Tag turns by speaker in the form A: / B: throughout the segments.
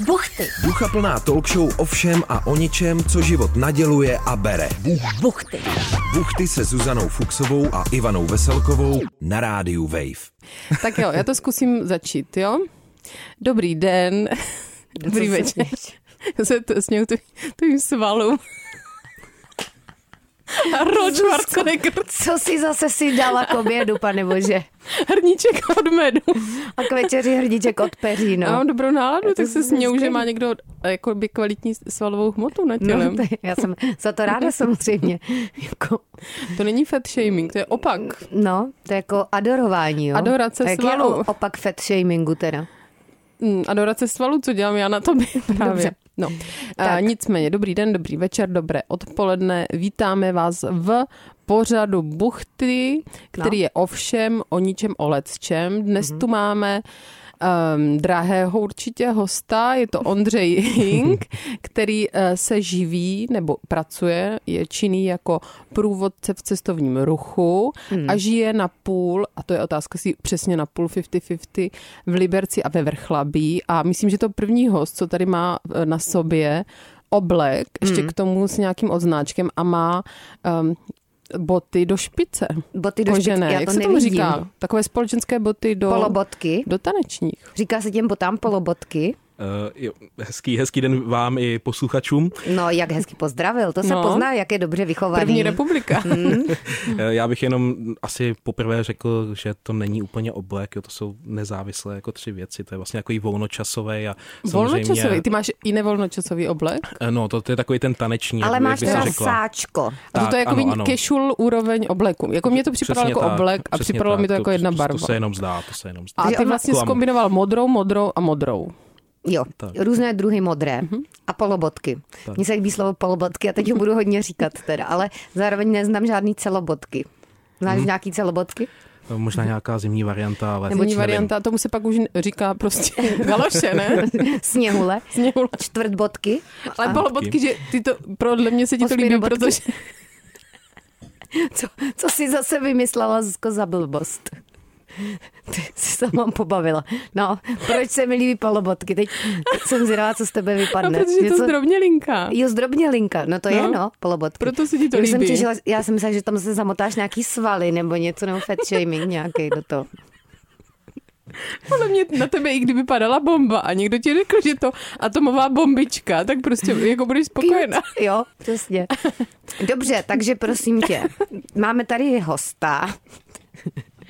A: Buchty.
B: Ducha plná talk show o všem a o ničem, co život naděluje a bere.
A: Buchty.
B: Buchty se Zuzanou Fuxovou a Ivanou Veselkovou na rádiu Wave.
C: Tak jo, já to zkusím začít, jo? Dobrý den. Dobrý večer. Já se to směju tvým svalům. Arnold Schwarzenegger.
A: Co si zase si dala k obědu, pane bože?
C: Hrníček od medu.
A: A k večeři hrníček od peří, no.
C: Já mám dobrou náladu, tak se směju, že má někdo jako by kvalitní svalovou hmotu na
A: No,
C: tělem.
A: to, je- já jsem za to ráda samozřejmě. Jako,
C: To není fat shaming, to je opak.
A: no, to je jako adorování, jo.
C: Adorace
A: A jak
C: svalů.
A: je opak fat shamingu teda?
C: Mm, adorace svalů, co dělám já na tobě právě.
A: Dobře.
C: No.
A: Tak.
C: nicméně, dobrý den, dobrý večer, dobré odpoledne. Vítáme vás v pořadu Buchty, který
A: No.
C: je o všem, o ničem, o lecčem. Dnes
A: Mhm.
C: tu máme um, drahého určitě hosta, je to Ondřej Hink, který uh, se živí nebo pracuje, je činný jako průvodce v cestovním ruchu
A: Hmm.
C: a žije na půl, a to je otázka si přesně na půl 50-50 v Liberci a ve Vrchlabí a myslím, že to první host, co tady má eh, na sobě oblek, ještě
A: Hmm.
C: k tomu s nějakým odznáčkem a má um, boty do špice.
A: Boty do špice,
C: Kožené,
A: já
C: jak
A: to
C: se tomu říká? Takové společenské boty do,
A: Polobotky.
C: do tanečních.
A: Říká se těm botám polobotky.
D: Uh, jo, hezký, hezký den vám i posluchačům.
A: No, jak hezky pozdravil. To se
C: No.
A: pozná, jak je dobře vychovaný.
C: První republika.
D: Eh, Já bych jenom asi poprvé řekl, že to není úplně oblek, jo, to jsou nezávislé jako tři věci. To je vlastně takový volnočasový a samozřejmě...
C: Volnočasový. Ty máš i nevolnočasový oblek?
D: Eh, No, to, to je takový ten taneční,
A: Ale
D: jak,
A: máš
D: jak
A: sáčko.
C: A to, to je
D: Tak,
C: jako
D: ano, ano.
C: casual úroveň obleku. Jako mě to připadalo
D: Přesně
C: jako
D: tak,
C: oblek a připadalo
D: tak.
C: mi to jako jedna
D: to,
C: barva.
D: To se jenom zdá, to se jenom zdá.
C: A ty vlastně
D: Klam.
C: skombinoval modrou, modrou a modrou.
A: Jo,
D: Tak.
A: různé druhy modré a polobotky.
D: Tak.
A: Mně se líbí slovo polobotky a teď ho budu hodně říkat teda, ale zároveň neznám žádný celobotky. Znáš nějaký celobotky?
D: Eh, Možná nějaká zimní varianta, ale nevím.
C: varianta, tomu se pak už říká prostě galoše, ne?
A: Sněhule,
C: Sněhul.
A: čtvrtbotky.
C: Ale polobotky, že ty to, podle mě se ti to líbí, protože
A: Co, co jsi zase vymyslela Zuzko, za blbost? Ty jsi se mám pobavila. No, proč se mi líbí polobotky? Teď, jsem zvědavá, co z tebe
C: no,
A: vypadne.
C: protože je to
A: Něco-
C: zdrobně linka.
A: Jo, zdrobně linka. No to
C: No.
A: je, no, polobotky.
C: Proto se ti to
A: já Jsem
C: líbí.
A: těšila, já jsem myslela, že tam se zamotáš nějaký svaly nebo něco, nebo fat shaming nějaký do toho.
C: Podle mě na tebe, i kdyby padala bomba a někdo ti řekl, že to atomová bombička, tak prostě jako budeš spokojená.
A: Jo, přesně. Dobře, takže prosím tě, máme tady hosta,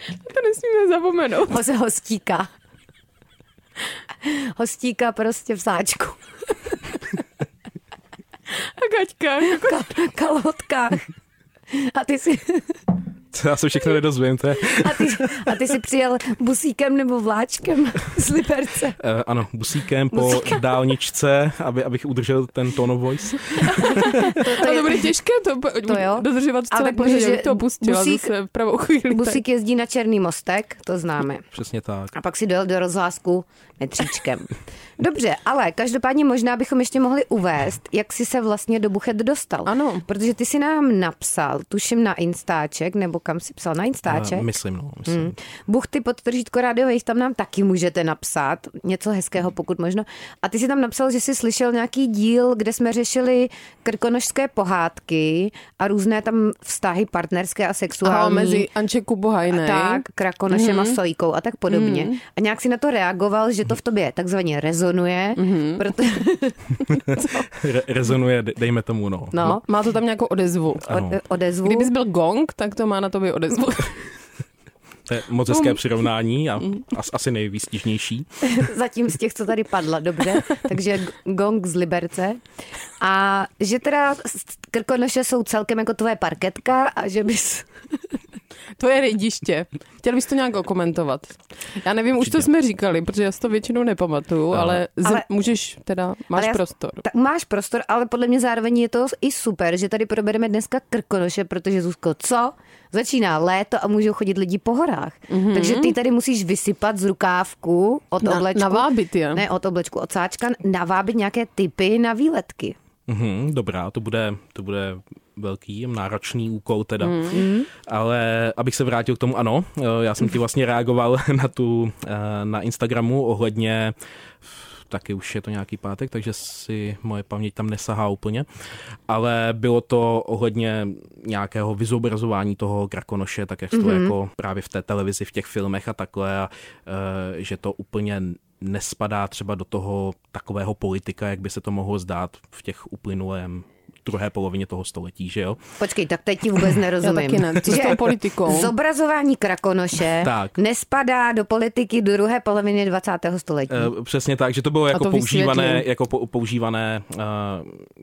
C: To nesmíme zapomenout.
A: hoze hostíka. Hostíka prostě v sáčku,
C: A Kaťka,
A: ka- kalhotkách. A ty si,
D: To já se všechno nedozvím, to je...
A: a ty, a ty si přijel busíkem nebo vláčkem z Liberce.
D: Uh, ano, busíkem po
A: Busíkem.
D: dálničce, aby, abych udržel ten tone of voice.
C: a to bude těžké to,
A: To jo.
C: dodržovat celé
A: může,
C: abych to opustila
A: busík-
C: zase v pravou chvíli.
A: Busík jezdí na Černý mostek, to známe.
D: Přesně tak.
A: A pak si dojel do rozhlásku metříčkem. Dobře, ale každopádně možná bychom ještě mohli uvést, jak jsi se vlastně do Buchet dostal.
C: Ano.
A: Protože ty si nám napsal, tuším na Instaček, nebo kam si psal, na Instaček.
D: Uh, myslím, no, myslím.
A: Hmm. Buchty podtržítko Radio Wave, tam nám taky můžete napsat něco hezkého, pokud možno. A ty si tam napsal, že jsi slyšel nějaký díl, kde jsme řešili krkonožské pohádky a různé tam vztahy partnerské a sexuální.
C: Aha, mezi Anče Kubohajnej.
A: Tak, krakonošem
C: Mhm.
A: a sojkou a tak podobně. A nějak si na to reagoval, že to v tobě takzvaně rezonuje,
C: Mhm.
A: protože
D: Re- rezonuje, de- dejme tomu, no.
A: no,
C: Má to tam nějakou odezvu.
D: Ano.
A: od, odezvu.
C: Kdybys byl gong, tak to má na tobě odezvu.
D: To je moc hezké přirovnání a as, asi nejvýstižnější.
A: Zatím z těch, co tady padla, dobře. Takže gong z Liberce. A že teda krkonoše jsou celkem jako tvoje parketka a že bys...
C: To je rejdiště. Chtěl bys to nějak komentovat? Já nevím, už to
D: Určitě.
C: jsme říkali, protože já si to většinou nepamatuju,
D: Ano.
C: ale, z-
A: Ale-
C: můžeš teda, máš
A: Ale já-
C: prostor.
A: Tak máš prostor, ale podle mě zároveň je to i super, že tady probereme dneska krkonoše, protože Zuzko, co? Začíná léto a můžou chodit lidi po horách. Mm-hmm. Takže ty tady musíš vysypat z rukávku od
C: Na-
A: oblečku.
C: navábit je.
A: Ne, od oblečku, od sáčka, navábit nějaké typy na výletky.
D: Mhm, dobrá, to bude, to bude velký, náročný úkol teda. Mm. Ale abych se vrátil k tomu, ano, já jsem ti vlastně reagoval na tu, eh, na Instagramu ohledně taky už je to nějaký pátek, takže si moje paměť tam nesahá úplně. Ale bylo to ohledně nějakého vyzobrazování toho krakonoše, tak jak to mm-hmm. jako právě v té televizi, v těch filmech a takhle, a, e, že to úplně nespadá třeba do toho takového politika, jak by se to mohlo zdát v těch uplynulém druhé polovině toho století, že jo?
A: Počkej, tak teď ti vůbec nerozumím.
C: Já taky ne. Co s tou politikou?
A: Zobrazování krakonoše tak. nespadá do politiky do druhé poloviny 20. století.
D: E, přesně tak, že to bylo jako to používané, jako používané uh,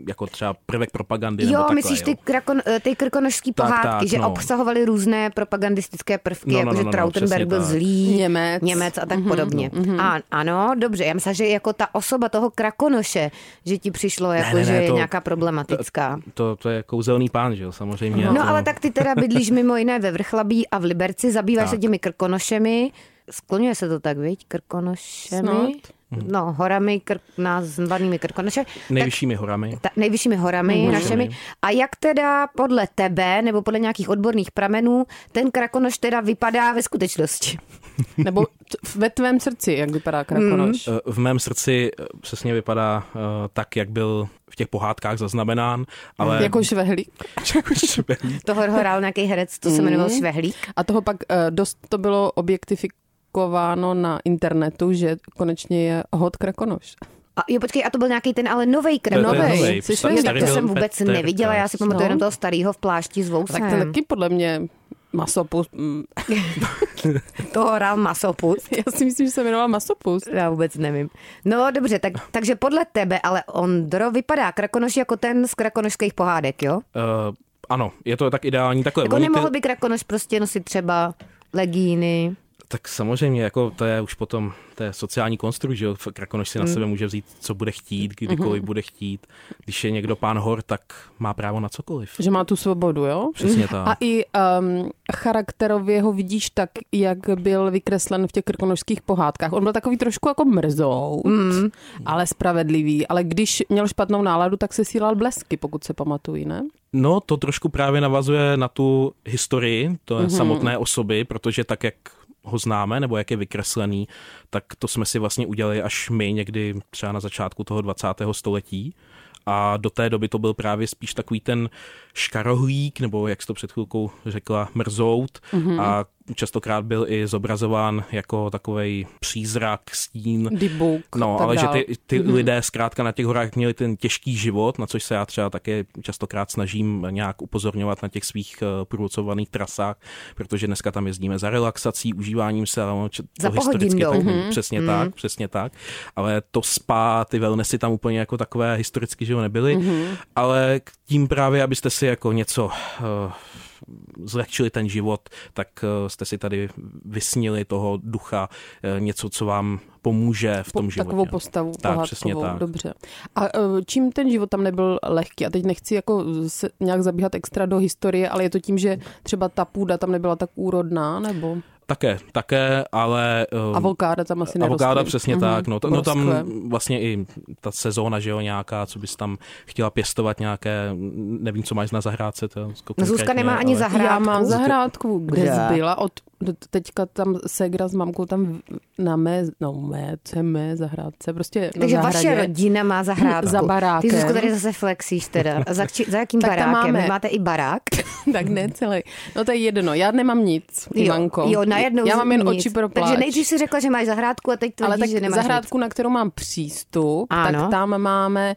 D: jako třeba prvek propagandy.
A: Jo,
D: takhle,
A: myslíš
D: jo.
A: ty, krakon, eh, ty krkonožský pohádky, tak, tak, že no. obsahovaly různé propagandistické prvky, no, jako no, no, že no, Trautenberg no, byl tak. zlý,
C: Němec.
A: Němec a tak mm-hmm, podobně. Mm-hmm. A, ano, dobře, já myslím, že jako ta osoba toho krakonoše, že ti přišlo jako, ne, ne, že ne, to, je nějaká problematická hezká.
D: To, to je kouzelný pán, že jo, samozřejmě.
A: No
D: to...
A: ale tak ty teda bydlíš mimo jiné ve Vrchlabí a v Liberci, zabýváš tak. se těmi krkonošemi. Skloňuje se to tak, viď? Krkonošemi. Snad. No, horami, kr- nazvanými krkonoše.
D: Nejvyššími tak, horami.
A: Ta, nejvyššími horami mm, našimi. A jak teda podle tebe, nebo podle nějakých odborných pramenů, ten krakonoš teda vypadá ve skutečnosti?
C: Nebo ve tvém srdci, jak vypadá krakonoš?
D: Mm. V mém srdci eh, přesně vypadá uh, tak, jak byl v těch pohádkách zaznamenán, ale...
C: Jako švehlík.
D: jako švehlík.
A: toho hrál nějaký herec, to se jmenoval mm. Švehlík.
C: A toho pak uh, dost to bylo objektifikováno na internetu, že konečně je hod krakonoš.
A: A jo, počkej, a to byl nějaký ten ale nový krem.
C: Nový.
A: Tak to jsem vůbec Petr, neviděla, já si pamatuju no. jenom toho starého v plášti s vousem.
C: Tak to taky podle mě Masopus.
A: to hrál Masopus.
C: Já si myslím, že se jmenoval Masopus.
A: Já vůbec nevím. No dobře, tak, takže podle tebe, ale Ondro, vypadá Krakonoš jako ten z krakonošských pohádek, jo? Uh,
D: ano, je to tak ideální. Takhle,
A: jako nemohl ty... by Krakonoš prostě nosit třeba legíny?
D: Tak samozřejmě, jako to je už potom to je sociální konstrukt, že jo, Krakonoš si na mm. sebe může vzít, co bude chtít, kdykoliv mm-hmm. bude chtít. Když je někdo pán hor, tak má právo na cokoliv.
C: Že má tu svobodu, jo?
D: Přesně tak.
C: A i um, charakterově ho vidíš tak, jak byl vykreslen v těch krkonožských pohádkách. On byl takový trošku jako mrzou, mm. ale spravedlivý. Ale když měl špatnou náladu, tak se sílal blesky, pokud se pamatují, ne?
D: No, to trošku právě navazuje na tu historii, to je mm-hmm. samotné osoby, protože tak, jak ho známe, nebo jak je vykreslený, tak to jsme si vlastně udělali až my někdy třeba na začátku toho 20. století. A do té doby to byl právě spíš takový ten škarohlík, nebo jak jsi to před chvilkou řekla, mrzout. Mm-hmm. A častokrát byl i zobrazován jako takový přízrak, stín.
C: Dibuk,
D: no, ale dál. že ty, ty mm-hmm. lidé zkrátka na těch horách měli ten těžký život, na což se já třeba také častokrát snažím nějak upozorňovat na těch svých eh, průvodcovaných trasách, protože dneska tam jezdíme za relaxací, užíváním se, ale to
A: za historicky tak,
D: mm-hmm. přesně mm-hmm. tak, přesně tak. Ale to spa, ty wellnessy tam úplně jako takové historicky, že nebyly, mm-hmm. ale tím právě, abyste si jako něco uh, zlehčili ten život, tak eh, jste si tady vysnili toho ducha, eh, něco, co vám pomůže v tom po, životě.
C: Takovou postavu
D: tak, přesně tak.
C: dobře. A eh, čím ten život tam nebyl lehký? A teď nechci jako se nějak zabíhat extra do historie, ale je to tím, že třeba ta půda tam nebyla tak úrodná, nebo?
D: Také, také, ale...
C: Um, avokáda tam asi nerostly.
D: Avokáda přesně mm-hmm. tak, no, to, no tam vlastně i ta sezóna, že jo, nějaká, co bys tam chtěla pěstovat nějaké, nevím, co máš na zahrádce. To
A: no Zuzka nemá ani ale... zahrádku.
C: Já mám zahrádku, kde, kde? zbyla od teďka tam Segra s mamkou tam na mé, no mé, co je mé zahrádce, prostě
A: Takže
C: na
A: vaše rodina má zahrádku.
C: Za barákem.
A: Ty Zuzku tady zase flexíš teda. Za, či, za jakým tak barákem? Máme. Máte i barák?
C: tak ne celý. No to je jedno, já nemám nic, Ivanko.
A: Jo, najednou
C: Já mám jen nic. oči pro pláč.
A: Takže nejdřív si řekla, že máš zahrádku a teď to
C: Ale
A: tak
C: že
A: nemáš
C: zahrádku,
A: nic.
C: na kterou mám přístup, ano. tak tam máme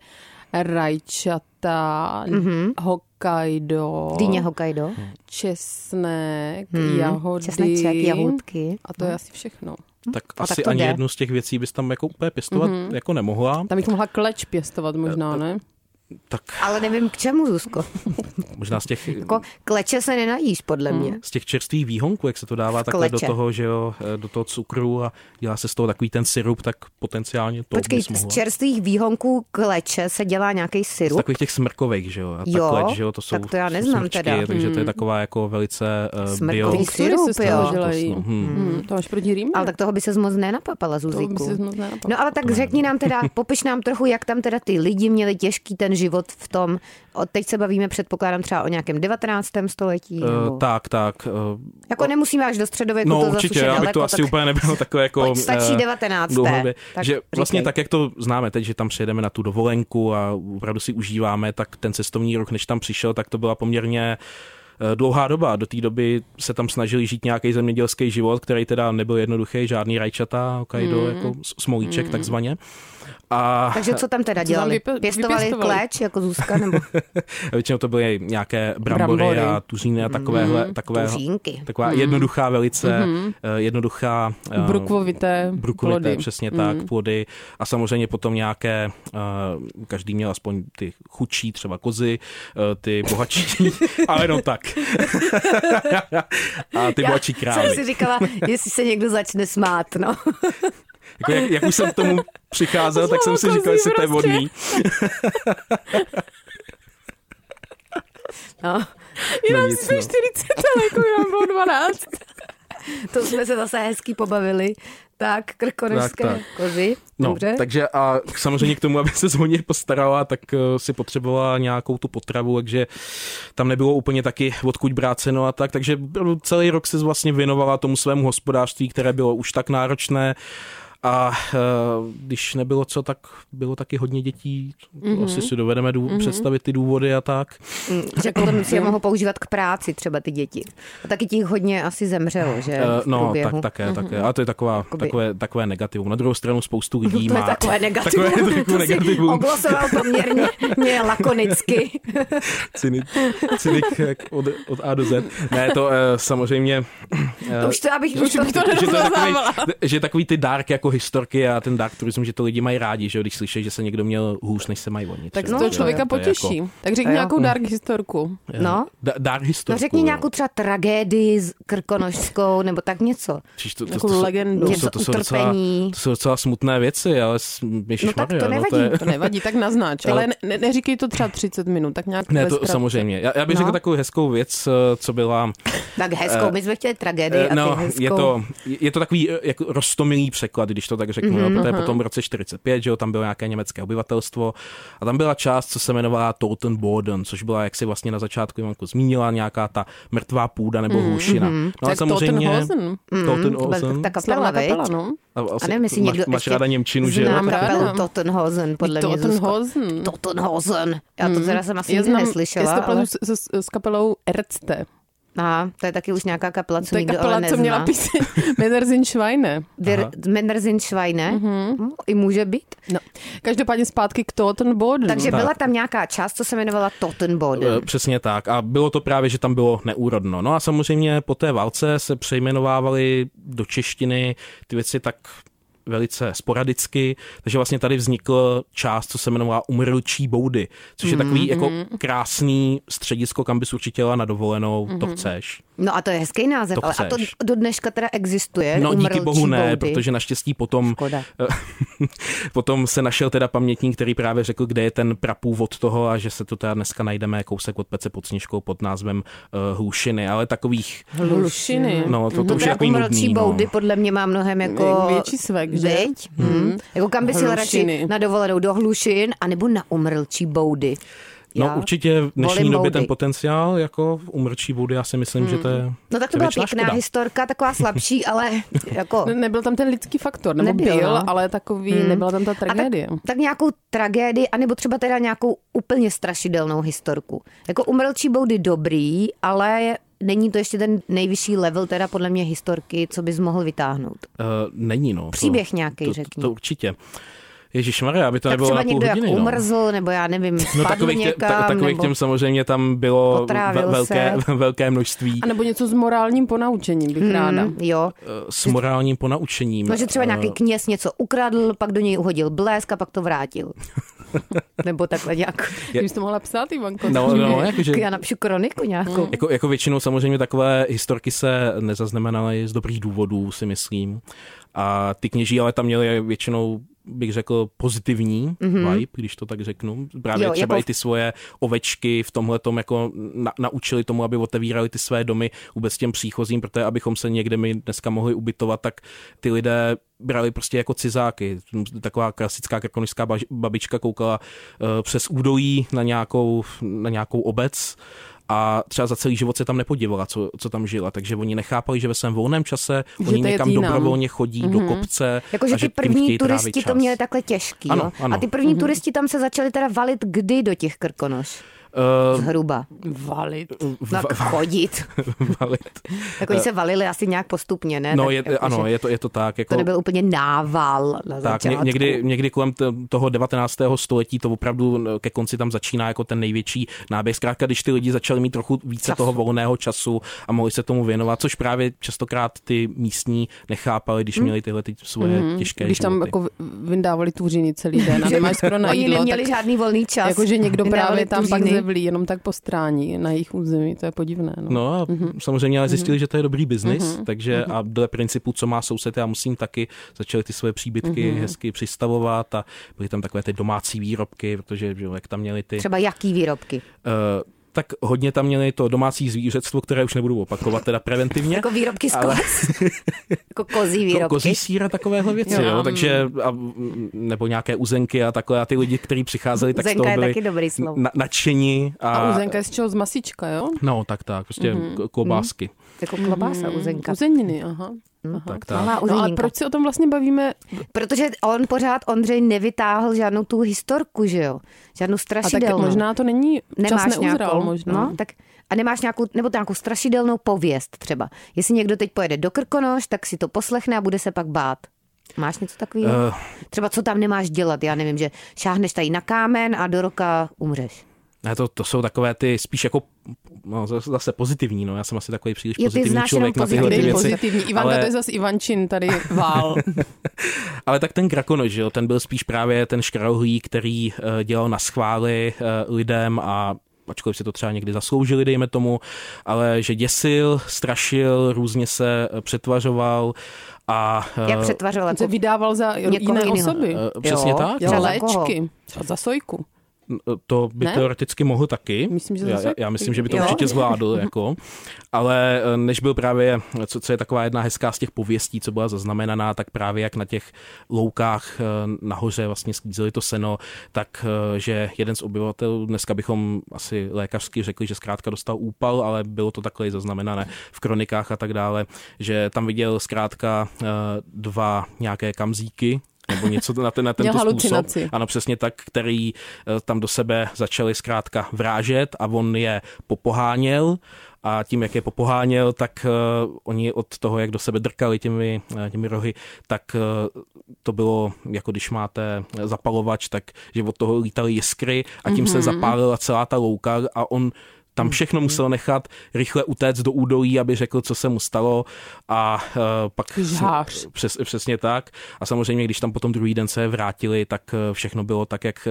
C: rajčata, mm-hmm. Hokkaido.
A: Dýně Hokkaido.
C: Česnek, hmm. jahody.
A: Česneček, jahůdky.
C: A to je asi všechno.
D: Tak a asi tak ani jde. jednu z těch věcí bys tam jako úplně pěstovat mm-hmm. jako nemohla.
C: Tam bych mohla kleč pěstovat možná, ne?
D: Tak...
A: Ale nevím k čemu, Zuzko.
D: Možná z těch...
A: jako kleče se nenajíš, podle mě. Hmm.
D: Z těch čerstvých výhonků, jak se to dává takhle do toho, že jo, do toho cukru a dělá se z toho takový ten syrup, tak potenciálně to
A: Počkej, z čerstvých výhonků kleče se dělá nějaký syrup?
D: Z takových těch smrkových, že jo. A jo, kleč, že jo, to jsou
A: tak to já neznám smrčky, teda.
D: Takže to je hmm. taková jako velice uh,
A: Smrkový bio... syrup,
C: se
A: jo.
C: Hmm. Hmm. To máš proti rýmě?
A: Ale tak toho by se moc nenapapala, Zuzíku. No ale tak řekni nám teda, popiš nám trochu, jak tam teda ty lidi měli těžký ten ten život v tom, od teď se bavíme, předpokládám třeba o nějakém 19. století. Nebo...
D: Uh, tak, tak. Uh,
A: jako nemusíme až do středověku,
D: no
A: to
D: určitě, já bych
A: daleko,
D: to asi
A: tak...
D: úplně nebylo takové jako...
A: Pojď, stačí
D: uh,
A: 19.
D: dlouhodobě.
A: Tak
D: že vlastně
A: říkej.
D: tak, jak to známe teď, že tam přijedeme na tu dovolenku a opravdu si užíváme, tak ten cestovní ruch, než tam přišel, tak to byla poměrně eh, dlouhá doba. Do té doby se tam snažili žít nějaký zemědělský život, který teda nebyl jednoduchý, žádný rajčata, Hokkaido, mm. jako smolíček takzvaně. A
A: Takže co tam teda
C: tam
A: dělali?
C: vypě-
A: Pěstovali
C: vypěstovali?
A: kléč jako Zuzka? Nebo
D: většinou to byly nějaké brambory,
C: Brambory.
D: a tuříny a takovéhle, takové,
A: tuřínky?
D: taková jednoduchá velice, eh, jednoduchá eh,
C: Brukvovité
D: Brukovité,
C: plody.
D: přesně tak, plody a samozřejmě potom nějaké, uh, každý měl aspoň ty chudší, třeba kozy, uh, ty bohatší, ale jenom tak. a ty bohatší
A: jsem
D: krávy.
A: si říkala, jestli se někdo začne smát, no.
D: Jako jak, jak už jsem k tomu přicházel, tak jsem si říkal, jestli to je vodní.
A: no.
C: Jenom
D: nic,
C: jsme
D: no.
C: 40, ale jako já bylo 12.
A: To jsme se zase hezky pobavili. Tak, krkonožské
D: Tak, tak.
A: kozy.
D: No,
A: Dobře.
D: takže a samozřejmě k tomu, aby se hodně postarala, tak uh, si potřebovala nějakou tu potravu, takže tam nebylo úplně taky odkud brát a tak, takže celý rok se vlastně věnovala tomu svému hospodářství, které bylo už tak náročné a uh, když nebylo co, tak bylo taky hodně dětí, mm-hmm. asi si dovedeme dů- mm-hmm. představit ty důvody a tak.
A: Mm, Že potom si je mohou používat k práci třeba ty děti. A taky těch hodně asi zemřelo, že
D: Eh,
A: v
D: no,
A: průběhu.
D: tak, také, také. Ale to je taková,
A: Jakoby-
D: takové, takové negativum. Na druhou stranu spoustu lidí
A: To je
D: má...
A: takové negativum.
D: Takové trochu
A: to
D: negativum.
A: oglosoval poměrně mě lakonicky.
D: Cynik, cynik od, od A do Z. Ne, to uh, samozřejmě...
A: To už to, abych už to,
C: bych to
D: že, to je takový,
C: nerozpoznávala.
D: že takový ty dárky jako historky a ten dark turism, že to lidi mají rádi, že když slyší, že se někdo měl hůř, než se mají oni.
C: Tak to člověka
D: je
C: potěší.
D: Jako,
C: Tak řekni nějakou dark historku.
A: No.
D: Da, dark historku.
A: No řekni
D: jo.
A: nějakou třeba tragédii s krkonožskou, nebo tak něco.
D: Čiž to, to,
C: Nějakou
D: to, to,
C: legendu.
D: to,
A: Něco
D: to, docela, to jsou docela smutné věci, ale
A: No tak to nevadí.
D: to je,
C: To nevadí, tak naznač. Ale ne, ne, neříkej to třeba 30 minut, tak nějak
D: ne, to
C: zkratce.
D: samozřejmě. Já, já bych
A: No.
D: řekl takovou hezkou věc, eh, co byla
A: Tak hezkou, my jsme chtěli tragédii a
D: Eh,
A: ty
D: No,
A: hezkou.
D: je to, je to takový eh, jako roztomilý překlad, když to tak řeknu.
A: Mhm,
D: Mm-hmm. Jo, potom v roce 45, že jo, tam bylo nějaké německé obyvatelstvo a tam byla část, co se jmenovala Totenboden, což byla, jak si vlastně na začátku Ivanko zmínila, nějaká ta mrtvá půda nebo hlušina. No a
C: Tak
D: samozřejmě...
C: Totenhausen.
D: Totenhausen.
A: Ta kapela,
C: Slavná
A: veď?
C: kapela, no.
D: A,
A: A nevím, jestli
D: máš,
A: někdo
D: máš
A: ještě
D: ráda Němčinu, že jo?
A: Znám kapelu Tottenhausen, podle mě Zuzko.
C: Totenhausen.
A: Tottenhausen. Já to teda jsem asi nikdy neslyšela.
C: já
A: ale...
C: s, s, s kapelou Erzte.
A: Aha, to je taky už nějaká kapela, co
C: To je
A: nikdo
C: kapela,
A: ale nezná.
C: co měla píseň Medersin Schweine.
A: Der, Menderzin Schweine. Mm-hmm. I může být.
C: No. Každopádně zpátky k Totenboden.
A: Takže
D: Tak.
A: byla tam nějaká část, co se jmenovala Tottenboden.
D: Eh, Přesně tak. A bylo to právě, že tam bylo neúrodno. No a samozřejmě po té válce se přejmenovávaly do češtiny ty věci tak velice sporadicky, takže vlastně tady vznikl část, co se jmenovala Umrlčí boudy, což je takový jako krásný středisko, kam bys určitě jela na dovolenou, to chceš.
A: No a to je hezký název,
D: To
A: ale a to
D: chceš.
A: do dneška teda existuje.
D: No díky bohu ne,
A: boudy.
D: protože naštěstí potom, potom se našel teda pamětník, který právě řekl, kde je ten prapůvod toho a že se to teda dneska najdeme kousek od Pece pod Sněžkou pod názvem uh, Hlušiny, ale takových
C: Hlušiny.
D: No, to, to už je takový
A: umrlčí
D: nudný, no.
A: boudy podle mě má mnohem jako...
C: Větší svek, že?
A: Veď? Hmm. Jako kam by si jela radši na dovolenou do Hlušin, anebo na umrlčí boudy?
D: No
A: Já
D: určitě v dnešní době
A: boudy.
D: ten potenciál jako v umrčí boudy, já si myslím, že to je
A: No tak to byla pěkná
D: škoda.
A: historka, taková slabší, ale jako...
C: Ne, nebyl tam ten lidský faktor, nebo
A: Nebyl,
C: byl,
A: no.
C: ale takový, nebyla tam ta
A: A tak,
C: tragédie.
A: tak nějakou tragédii, anebo třeba teda nějakou úplně strašidelnou historku. Jako umrlčí boudy dobrý, ale není to ještě ten nejvyšší level teda podle mě historky, co bys mohl vytáhnout.
D: Uh, není, no.
A: Příběh
D: to,
A: nějaký,
D: to,
A: řekni.
D: To, to určitě. Ježíš Maria, aby to
A: tak
D: nebylo
A: třeba
D: na půl
A: někdo jak
D: hodiny, no.
A: umrzl, nebo já nevím, spadl
D: No takových, tě,
A: někam,
D: ta, takových
A: nebo...
D: těm samozřejmě tam bylo ve- velké,
A: se.
D: velké množství
C: A nebo něco s morálním ponaučením bych ráda.
A: Mm, jo,
D: eh, s morálním ponaučením.
A: no, že třeba
D: Eh,
A: nějaký kněz něco ukradl, pak do něj uhodil blesk a pak to vrátil. nebo takhle nějak.
C: Ty bys to mohla psát, Ivanko.
D: No, no, jakože,
A: Já napíšu kroniku nějakou.
D: jako, jako většinou samozřejmě takové historky se nezaznamenaly z dobrých důvodů, si myslím. A ty kněží ale tam měli většinou bych řekl, pozitivní mm-hmm. vibe, když to tak řeknu. Právě
A: Jo,
D: třeba
A: jako-
D: i ty svoje ovečky v tomhle tom jako na, naučili tomu, aby otevírali ty své domy vůbec těm příchozím, protože abychom se někde my dneska mohli ubytovat, tak ty lidé brali prostě jako cizáky. Taková klasická krakonožská baž- babička koukala uh, přes údolí na nějakou, na nějakou obec a třeba za celý život se tam nepodívala, co, co tam žila. Takže oni nechápali, že ve svém volném čase
C: Že
D: oni někam
C: jinam.
D: dobrovolně chodí mm-hmm. do kopce.
A: Jakože ty první turisti to měli takhle těžký.
D: Ano,
A: jo?
D: ano.
A: A ty první turisti tam se začali teda valit kdy do těch krkonoš?
D: Uh,
A: Zhruba.
C: Valit.
A: No, tak chodit.
D: valit.
A: Tak oni se valili asi nějak postupně, ne?
D: No,
A: tak
D: je,
A: jako,
D: ano, je to, je to tak. Jako,
A: To nebyl úplně nával na
D: tak,
A: začátku.
D: někdy, někdy kolem t- toho 19. století to opravdu ke konci tam začíná jako ten největší náběh. Zkrátka, když ty lidi začali mít trochu více
A: Času.
D: toho volného času a mohli se tomu věnovat, což právě častokrát ty místní nechápali, když měli tyhle ty svoje
A: Mhm.
D: těžké
C: Když tam
D: životy.
C: jako vyndávali tuříny celý den a nemáš skoro na
A: Oni
C: jídlo,
A: neměli
C: tak
A: žádný volný čas.
C: jakože někdo právě tam pak zevlí, jenom tak postrání na jejich území, to je podivné. No.
D: No a
A: Mhm.
D: samozřejmě ale zjistili, že to je dobrý biznis, takže a dle principu, co má soused, já musím taky, začali ty svoje příbytky
A: Mhm.
D: hezky přistavovat a byly tam takové ty domácí výrobky, protože že jo, jak tam měli ty...
A: Třeba jaký výrobky?
D: Uh, tak hodně tam měli to domácí zvířectvo, které už nebudu opakovat teda preventivně.
A: Jako výrobky z
D: Ale-
A: jako kozí
D: Ko-
A: výrobky?
D: Kozí sír a takovéhle věci,
C: Jo.
D: jo, takže a, nebo nějaké uzenky a takhle a ty lidi, kteří přicházeli, tak z
A: Uzenka
D: toho
A: je
D: byli
A: taky dobrý slovo.
D: na, nadšení a,
C: A uzenka je z čeho? Z masička, jo?
D: no tak tak, prostě mm-hmm. klobásky.
A: Jako klobása, uzenka.
C: Uzeniny, aha. aha.
D: Tak tak.
A: Malá
C: No ale proč si o tom vlastně bavíme?
A: Protože on pořád, Ondřej, nevytáhl žádnou tu historku, že jo? Žádnou
C: A tak
A: strašidelnou.
C: možná to není čas
A: Nemáš
C: neuzral
A: nějakou,
C: možná.
A: No, tak a nemáš nějakou, nebo nějakou strašidelnou pověst třeba. Jestli někdo teď pojede do Krkonoš, tak si to poslechne a bude se pak bát. Máš něco takového?
D: Eh.
A: Uh, třeba co tam nemáš dělat, já nevím, že šáhneš tady na kámen a do roka umřeš.
D: Ne, to, to jsou takové ty spíš jako no, zase pozitivní, no já jsem asi takový příliš
A: ty
D: pozitivní
A: znáš
D: člověk na tyhle ty věci.
C: pozitivní. Ivanka,
D: ale-
C: to je zase Ivančin, tady vál.
D: Ale tak ten Krakonoš, že jo, ten byl spíš právě ten škrarohlík, který eh, dělal na schvály eh, lidem a ačkoliv si to třeba někdy zasloužili, dejme tomu, ale že děsil, strašil, různě se eh, přetvařoval a
A: Jak přetvařoval? Jako,
C: vydával za jiné osoby.
D: eh, přesně
A: Jo,
D: tak.
C: Za léčky. Za sojku.
D: To by
C: Ne?
D: teoreticky mohl taky.
C: Myslím, že
D: já,
C: zase-
D: já, myslím, že by to
A: Jo.
D: určitě zvládl. Jako. Ale eh, než byl právě, co, co je taková jedna hezká z těch pověstí, co byla zaznamenaná, tak právě jak na těch loukách eh, nahoře vlastně sklízeli to seno, tak eh, že jeden z obyvatel, dneska bychom asi lékařsky řekli, že zkrátka dostal úpal, ale bylo to takhle i zaznamenané v kronikách a tak dále, že tam viděl zkrátka dva nějaké kamzíky, nebo něco na, ten, na tento způsob. Ano, přesně tak, který eh, tam do sebe začali zkrátka vrážet a on je popoháněl a tím, jak je popoháněl, tak uh, oni od toho, jak do sebe drkali těmi, eh, těmi rohy, tak uh, to bylo, jako když máte zapalovač, tak že od toho lítaly jiskry a tím mm-hmm. se zapálila celá ta louka a on tam všechno musel nechat rychle utéct do údolí, aby řekl, co se mu stalo a uh, pak přes, přesně tak. A samozřejmě, když tam potom druhý den se vrátili, tak eh, všechno bylo tak, jak eh,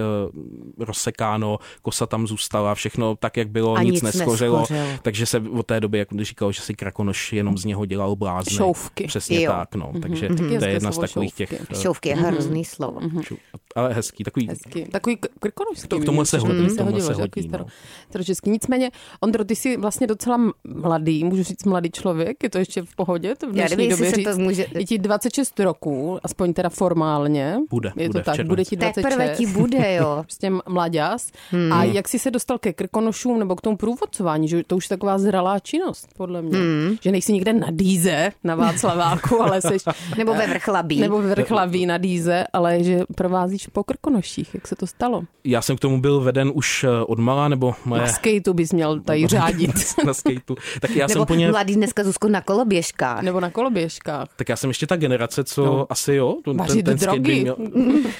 D: rozsekáno, kosa tam zůstala, všechno tak, jak bylo,
A: A
D: nic,
A: nic
D: neschořelo. Takže se od té doby, jak říkal, že si Krakonoš jenom z něho dělal blázny.
C: Šouvky.
D: Přesně
A: Jo.
D: tak, no. Takže
C: Taky
D: to je jedna z takových těch...
C: šouvky.
D: eh,
A: šouvky je hrozný slovo.
D: šou- Ale hezký, takový...
C: Hezky. Takový k- krkonožský.
D: To k tomu se hodí,
C: hodilo,
D: se hodí, no.
C: staročeský. Nicméně, Ondro, ty jsi vlastně docela mladý, můžu říct mladý člověk, je to ještě v pohodě, to v
A: Já
C: dnešní
A: nevím,
C: době říct.
A: to může...
C: Je ti 26 roků, aspoň teda formálně.
D: Bude,
C: je
D: bude
C: to tak, bude ti 26.
A: Teprve ti bude, jo.
C: Prostě mladěs. Hmm. A jak jsi se dostal ke krkonošům nebo k tomu průvodcování, že to už je taková zralá činnost, podle mě. Hmm. Že nejsi někde na dýze na Václaváku, ale jsi
A: Nebo ve vrchlabí.
C: nebo ve vrchlaví na dýze, ale že provázíš po krkonoších. Jak se to stalo?
D: Já jsem k tomu byl veden už eh, od malá, nebo moje...
C: Na skateu bys měl tady řádit.
D: na skateu. Tak já jsem
A: Nebo
D: úplně...
A: mladý dneska Zuzko na koloběžkách.
C: nebo na koloběžkách.
D: Tak já jsem ještě ta generace, co
C: No.
D: asi jo. Ten,
C: Vařit
D: ten skate by
C: drogy.
D: Měl,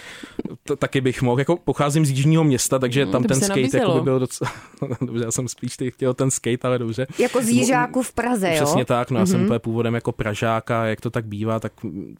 D: to, taky bych mohl. Jako pocházím z jižního města, takže tam
C: to
D: ten skate jako by byl docela... dobře, já jsem spíš ty chtěl ten skate, ale dobře.
A: Jako z Jižáku v Praze, jo?
D: Přesně tak, no já
C: Mhm.
D: jsem úplně původem jako Pražák a jak to tak bývá, tak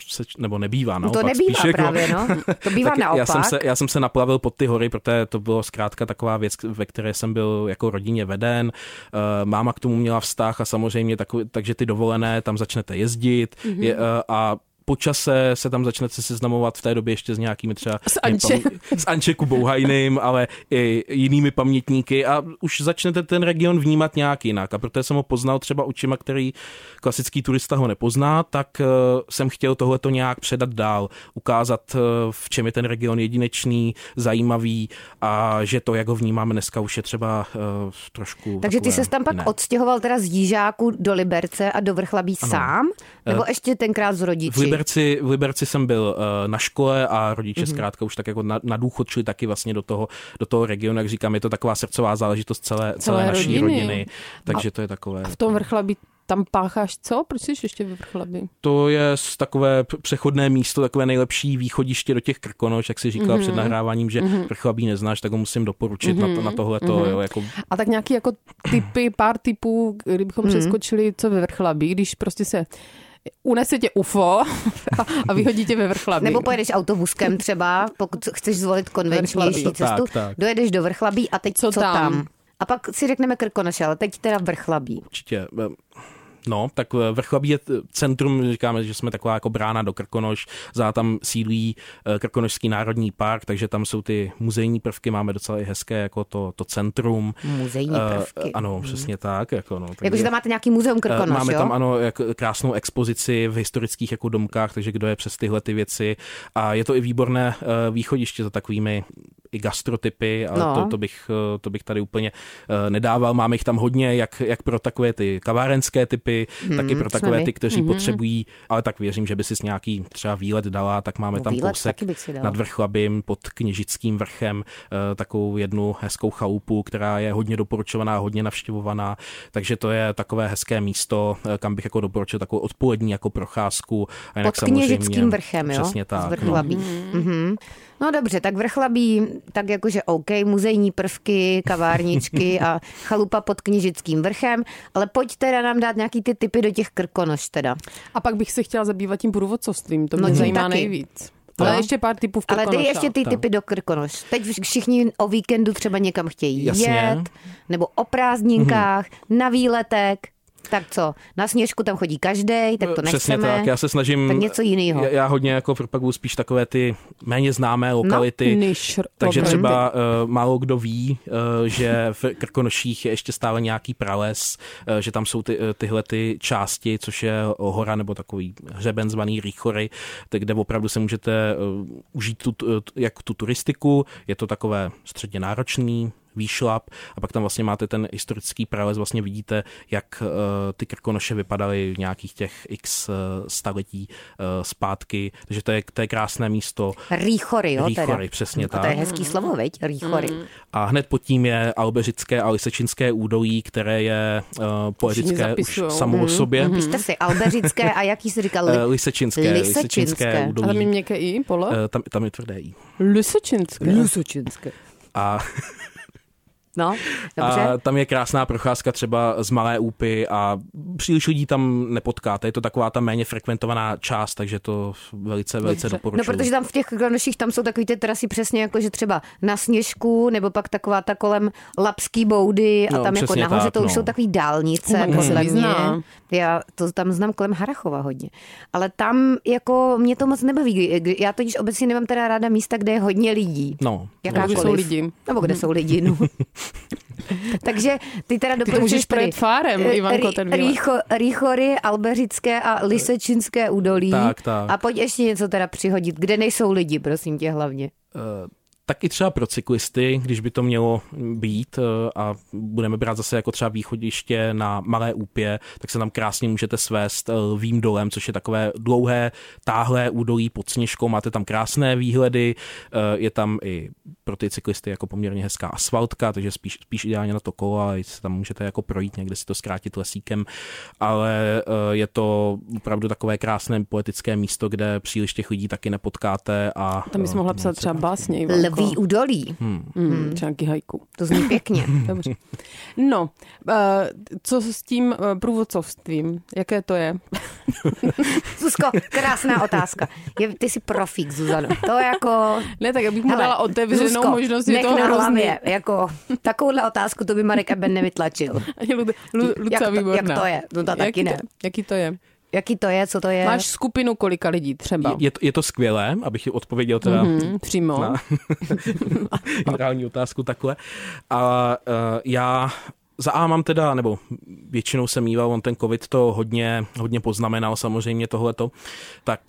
D: se, nebo nebývá,
A: No
D: naopak.
A: to nebývá
D: spíš
A: právě,
D: jako,
A: no. To bývá
D: tak
A: naopak.
D: Já jsem, se, já jsem se naplavil pod ty hory, protože to bylo zkrátka taková věc, ve které jsem byl jako rodině veden. Uh, máma k tomu měla vztah a samozřejmě takový, takže ty dovolené, tam začnete jezdit
A: Mhm.
D: je, uh, a po čase se tam začnete seznamovat v té době ještě s nějakými třeba
C: S Anče.
D: nepam- s Anče Kubou Hajným, ale i jinými pamětníky a už začnete ten region vnímat nějak jinak. A protože jsem ho poznal třeba očima, který klasický turista ho nepozná, tak uh, jsem chtěl tohleto nějak předat dál, ukázat, uh, v čem je ten region jedinečný, zajímavý a že to, jak ho vnímáme dneska, už je třeba uh, trošku
A: Takže ty se tam pak
D: jiné.
A: odstěhoval teda z Jížáku do Liberce a do Vrchlabí
D: Ano.
A: sám? Nebo
D: Eh,
A: ještě tenkrát s rodiči?
D: V Liberci, v Liberci jsem byl uh, na škole a rodiče
A: Mhm.
D: mm-hmm. zkrátka už tak jako na, na důchod šli taky vlastně do toho, do toho regionu, jak říkám, je to taková srdcová záležitost celé, celé,
C: Celé
D: naší
C: rodiny.
D: rodiny, takže to je takové.
C: V tom vrchlabí tam pácháš co? Proč jsi ještě ve vrchlabí?
D: To je takové přechodné místo, takové nejlepší východiště do těch krkonoč, jak si říkala mm-hmm. před nahráváním, že mm-hmm. vrchlabí neznáš, tak ho musím doporučit mm-hmm. na, to, na tohleto, mm-hmm. jo, jako
C: A tak nějaký jako typy, pár typů, kdybychom přeskočili, co ve vrchlabí, když prostě se unese tě UFO a, vyhodí tě ve vrchlabí.
A: Nebo pojedeš autobuskem třeba, pokud chceš zvolit konvenčnější cestu,
D: Tak, tak.
A: dojedeš do Vrchlabí a teď
C: Co
A: co,
C: tam?
A: tam? A pak si řekneme Krkonoše, ale teď teda Vrchlabí.
D: určitě. No, tak eh, Vrchlabí je centrum, říkáme, že jsme taková jako brána do Krkonoš, za tam sídlí eh, Krkonošský národní park, takže tam jsou ty muzejní prvky, máme docela i hezké jako to, to centrum.
A: Muzejní
D: Eh,
A: prvky.
D: Ano, přesně tak. Jako, no,
A: Jakože tam máte nějaký muzeum Krkonoš,
D: Máme
A: jo?
D: tam ano jak, krásnou expozici v historických jako domkách, takže kdo je přes tyhle ty věci. A je to i výborné východiště za takovými i gastrotypy, ale
A: No.
D: to, to, bych, eh, to bych tady úplně eh, nedával. Máme jich tam hodně, jak, jak pro takové ty kavárenské typy,
A: Hmm,
D: tak i pro takové
A: my.
D: ty, kteří potřebují, ale tak věřím, že by si nějaký třeba výlet dala, tak máme
A: No,
D: tam
A: výlet
D: kousek nad Vrchlabím pod Kněžickým vrchem eh, takovou jednu hezkou chalupu, která je hodně doporučovaná, hodně navštěvovaná, takže to je takové hezké místo, kam bych jako doporučil takovou odpolední jako procházku. A jinak
A: Pod Kněžickým vrchem, jo?
D: Přesně
A: Z
D: tak. No.
A: Vrchlabí. No dobře, tak Vrchlabí, tak jakože OK, muzejní prvky, kavárničky a chalupa pod Kněžickým vrchem, ale pojď teda nám dát nějaký ty typy do těch Krkonoš teda.
C: A pak bych se chtěla zabývat tím průvodcovstvím, to mě
A: No,
C: zajímá
A: taky.
C: nejvíc. Ale
A: No.
C: ještě pár typů v
A: Ale dej ještě ty typy do Krkonoš. Teď všichni o víkendu třeba někam chtějí
D: Jasně.
A: jet, nebo o prázdninkách, na výletek. Tak co, na sněžku tam chodí každý, tak to
D: Přesně
A: nechceme.
D: tak, já se snažím...
A: Tak něco jiného.
D: Já, já hodně jako propaguju spíš takové ty méně známé lokality.
C: Niž
D: Takže
C: lokality.
D: třeba uh, málo kdo ví, uh, že v Krkonoších je ještě stále nějaký prales, uh, že tam jsou ty, uh, tyhle ty části, což je hora nebo takový hřeben zvaný Rýchory, tak kde opravdu se můžete uh, užít tu, tu, jak tu turistiku, je to takové středně náročný, výšlap a pak tam vlastně máte ten historický prales, vlastně vidíte, jak uh, ty Krkonoše vypadaly v nějakých těch x uh, staletí uh, zpátky, takže to je, to je krásné místo.
A: Rýchory, jo, teda.
D: Rýchory, přesně
A: A to je
D: tak.
A: hezký slovo, veď? Rýchory.
D: A hned pod tím je Albeřické a Lisečinské údolí, které je uh, poetické už samo o sobě.
A: Píšte Mhm. si Albeřické a jaký jsi říkal?
D: Uh,
A: Li-
D: Lisečinské,
A: Lisečinské.
D: Lisečinské
C: A tam je
D: údolí.
C: měkké i, pole?
D: Uh, tam, tam je tvrdé i.
C: Lysečinské.
A: Lisečinské.
D: A,
A: No, dobře.
D: a tam je krásná procházka třeba z Malé Úpy a příliš lidí tam nepotkáte. Je to taková ta méně frekventovaná část, takže to velice, velice
C: Dobře.
D: doporučuji.
A: No, protože tam v těch Krkonoších tam jsou takový ty trasy přesně jako, že třeba na Sněžku, nebo pak taková ta kolem Lapský boudy a
D: No,
A: tam jako nahoře
D: tak,
A: to už
D: no.
A: jsou takový dálnice, podle mě. Já to tam znám kolem Harachova hodně. Ale tam jako mě to moc nebaví. Já totiž obecně nemám teda ráda místa, kde je hodně lidí.
D: No,
A: Jakákoliv.
C: jsou lidi.
A: Nebo kde jsou lidi, no. Takže ty teda
C: to
A: doporučuješ
C: můžeš
A: tady,
C: projet fárem,
A: eh,
C: Ivanko, ten výlet.
A: Rýcho, Rýchory, Albeřické a Lisečinské údolí.
D: Tak, tak.
A: A pojď ještě něco teda přihodit, kde nejsou lidi, prosím tě hlavně.
D: Eh, tak i třeba pro cyklisty, když by to mělo být eh, a budeme brát zase jako třeba východiště na Malé Úpě, tak se tam krásně můžete svést eh, Lvým dolem, což je takové dlouhé, táhlé údolí pod sněžkou, máte tam krásné výhledy, eh, je tam i pro ty cyklisty jako poměrně hezká asfaltka, takže spíš, spíš ideálně na to kolo, ale se tam můžete jako projít někde si to zkrátit lesíkem, ale je to opravdu takové krásné poetické místo, kde příliš těch lidí taky nepotkáte. A,
C: Tam bys mohla
D: velice
C: třeba básně.
A: Lví údolí,
C: Hmm, třeba nějaký hajku.
A: to zní pěkně.
C: Dobře. No, eh, co s tím eh, průvodcovstvím? Jaké to je?
A: Zuzko, krásná otázka. Je, ty jsi profík, Zuzano. To jako...
C: Ne, tak abych mu
A: Hele,
C: dala otevřenou
A: Zuzko,
C: možnost, je to hrozný.
A: hlavě, jako takovouhle otázku to by Marek Eben nevytlačil.
C: Lu, Lu, Luca
A: Jak to-
C: výborná.
A: jak to je? No to taky
C: jaký
A: ne.
C: To, jaký to je?
A: Jaký to je, co to je?
C: Máš skupinu kolika lidí třeba?
D: Je, to, je to skvělé, abych odpověděl teda
C: Mhm, přímo.
D: na generální otázku takhle. A uh, já za A mám teda, nebo většinou jsem mýval, on ten covid to hodně, hodně poznamenal samozřejmě tohleto, tak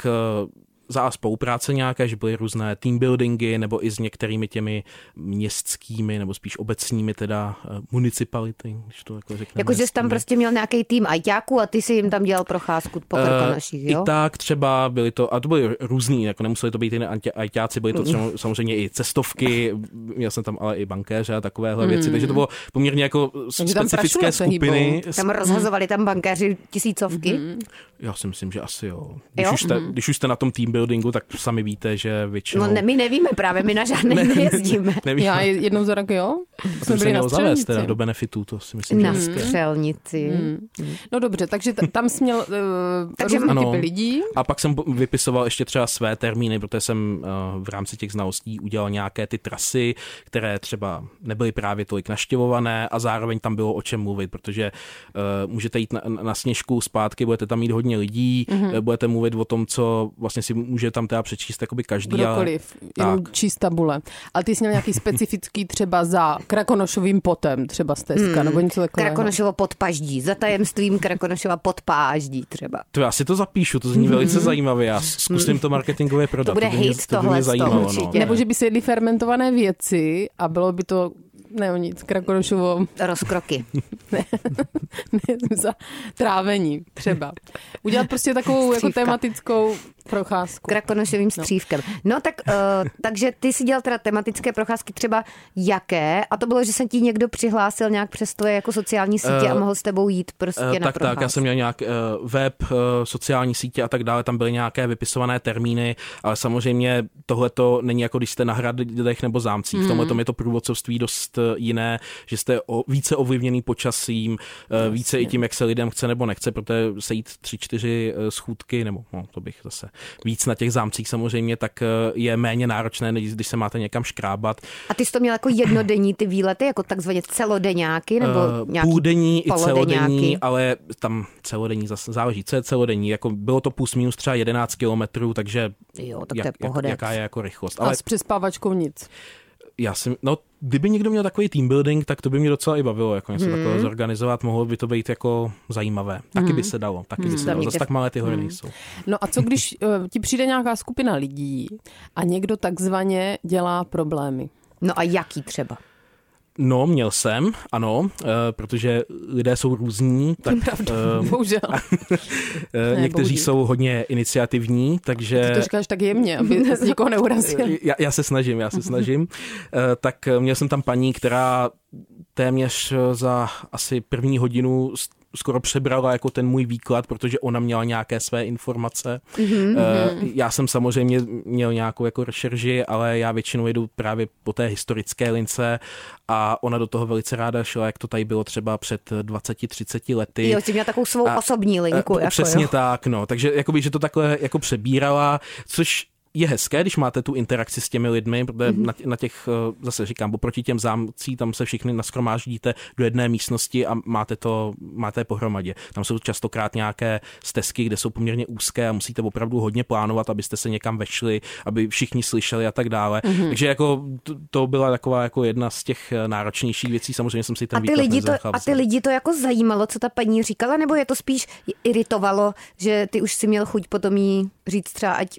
D: uh, za A spolupráce nějaké, že byly různé team buildingy, nebo i s některými těmi městskými, nebo spíš obecními teda uh, municipality, když to jako řekneme.
A: Jako, že jsi tam prostě měl nějaký tým ajťáků a ty si jim tam dělal procházku po Krkonoších,
D: Eh,
A: jo?
D: I tak třeba byly to, a to byly různý, jako nemuseli to být jen ajťáci, byly to třeba, samozřejmě i cestovky, měl jsem tam ale i bankéře a takovéhle věci, takže to bylo poměrně jako specifické
C: se
D: skupiny.
C: hýbou.
A: Tam rozhazovali tam bankéři tisícovky.
C: Mhm.
D: Já si myslím, že asi jo. Když,
A: Jo?
D: Už jste, když už jste na tom team buildingu, tak sami víte, že většinou...
A: No ne, my nevíme právě, my na žádné nejezdíme.
D: nevím,
C: Já je- jednou za rok, jo?
D: to
C: Jsme
D: by se
C: byli na
D: mělo zavést teda do benefitů, to si myslím, že
A: Na
D: hezké.
A: střelnici.
C: No dobře, takže t- tam jsi měl uh,
A: Takže-
C: různé
D: Ano.
C: typy lidí.
D: A pak jsem vypisoval ještě třeba své termíny, protože jsem uh, v rámci těch znalostí udělal nějaké ty trasy, které třeba nebyly právě tolik naštěvované a zároveň tam bylo o čem mluvit, protože uh, můžete jít na, na sněžku zpátky, budete tam mít hodně lidí, mm-hmm. budete mluvit o tom, co vlastně si může tam teda přečíst jakoby každý.
C: Kdokoliv, jenom
D: tak.
C: číst tabule. Ale ty jsi měl nějaký specifický třeba za Krakonošovým potem, třeba stezka, nebo něco takového.
A: Krakonošovo podpaždí, za tajemstvím Krakonošova podpáždí třeba.
D: To já si to zapíšu, to zní velice zajímavě. Já zkusím to marketingově prodat.
A: bude
D: by mě,
A: hit
D: to by mě
A: tohle z toho
D: zajímalo. No.
A: určitě.
C: Nebo že by se jedli fermentované věci a bylo by to ne o nic, Krakonošovo
A: Rozkroky.
C: ne, za trávení třeba. Udělat prostě takovou jako tematickou procházku.
A: Krakonošovým střívkem. No tak, uh, takže ty si dělal teda tematické procházky třeba jaké? A to bylo, že se ti někdo přihlásil nějak přes tvoje jako sociální sítě
D: Eh,
A: a mohl s tebou jít prostě
D: Eh,
A: na
D: tak, tak, já jsem měl nějak uh, web, uh, sociální sítě a tak dále, tam byly nějaké vypisované termíny, ale samozřejmě tohle to není jako když jste na hradech nebo zámcích.
A: Hmm.
D: V tomhle tom je to průvodcovství dost eh, jiné, že jste o, více ovlivněný počasím, uh, více i tím, jak se lidem chce nebo nechce, protože sejít tři, čtyři uh, schůdky, nebo no, to bych zase víc na těch zámcích samozřejmě, tak uh, je méně náročné, než když se máte někam škrábat.
A: A ty jsi to měl jako jednodenní ty výlety, jako takzvaně celodenňáky, nebo
D: Eh,
A: nějaký
D: půldenní i celodenní, ale tam celodenní zase záleží, co je celodenní. Jako bylo to plus minus třeba 11 kilometrů, takže
A: Jo, tak to
D: jak,
A: je pohodec.
D: jaká je jako rychlost.
C: A
D: Ale
C: s přespávačkou nic.
D: Já si, no, kdyby někdo měl takový team building, tak to by mě docela i bavilo, jako něco
A: Hmm.
D: takového zorganizovat, mohlo by to být jako zajímavé. Taky by se dalo, taky by se dalo. Zase tak malé ty hory nejsou.
C: No a co když uh, ti přijde nějaká skupina lidí a někdo takzvaně dělá problémy?
A: No a jaký třeba?
D: No, měl jsem, ano, eh, protože lidé jsou různí, tak eh,
C: Bohužel.
D: eh,
C: Ne,
D: někteří
C: bohužel.
D: jsou hodně iniciativní, takže...
C: Ty to říkáš tak jemně, aby jsi nikoho neurazil.
D: Já, já se snažím, já se snažím. Eh, tak měl jsem tam paní, která téměř za asi první hodinu skoro přebrala jako ten můj výklad, protože ona měla nějaké své informace. Mm-hmm. Já jsem samozřejmě měl nějakou jako rešerži, ale já většinou jedu právě po té historické lince a ona do toho velice ráda šla, jak to tady bylo třeba před 20-30 lety.
A: Jo, jsi měl takovou svou
D: A-
A: osobní linku.
D: Eh,
A: jako,
D: Přesně
A: jo.
D: tak, no. Takže jakoby, že to takhle jako přebírala, což je hezké, když máte tu interakci s těmi lidmi, protože
A: Mhm.
D: mm-hmm. na, na těch, eh, zase říkám, oproti těm zámcí, tam se všichni naskromáždíte do jedné místnosti a máte to, máte pohromadě. Tam jsou častokrát nějaké stezky, kde jsou poměrně úzké a musíte opravdu hodně plánovat, abyste se někam vešli, aby všichni slyšeli a tak dále.
A: Mhm.
D: Mm-hmm. Takže jako to, byla taková jako jedna z těch eh, náročnějších věcí. Samozřejmě jsem si ten
A: A ty, lidi to, a ty lidi to jako zajímalo, co ta paní říkala, nebo je to spíš iritovalo, že ty už si měl chuť potom jí říct třeba, ať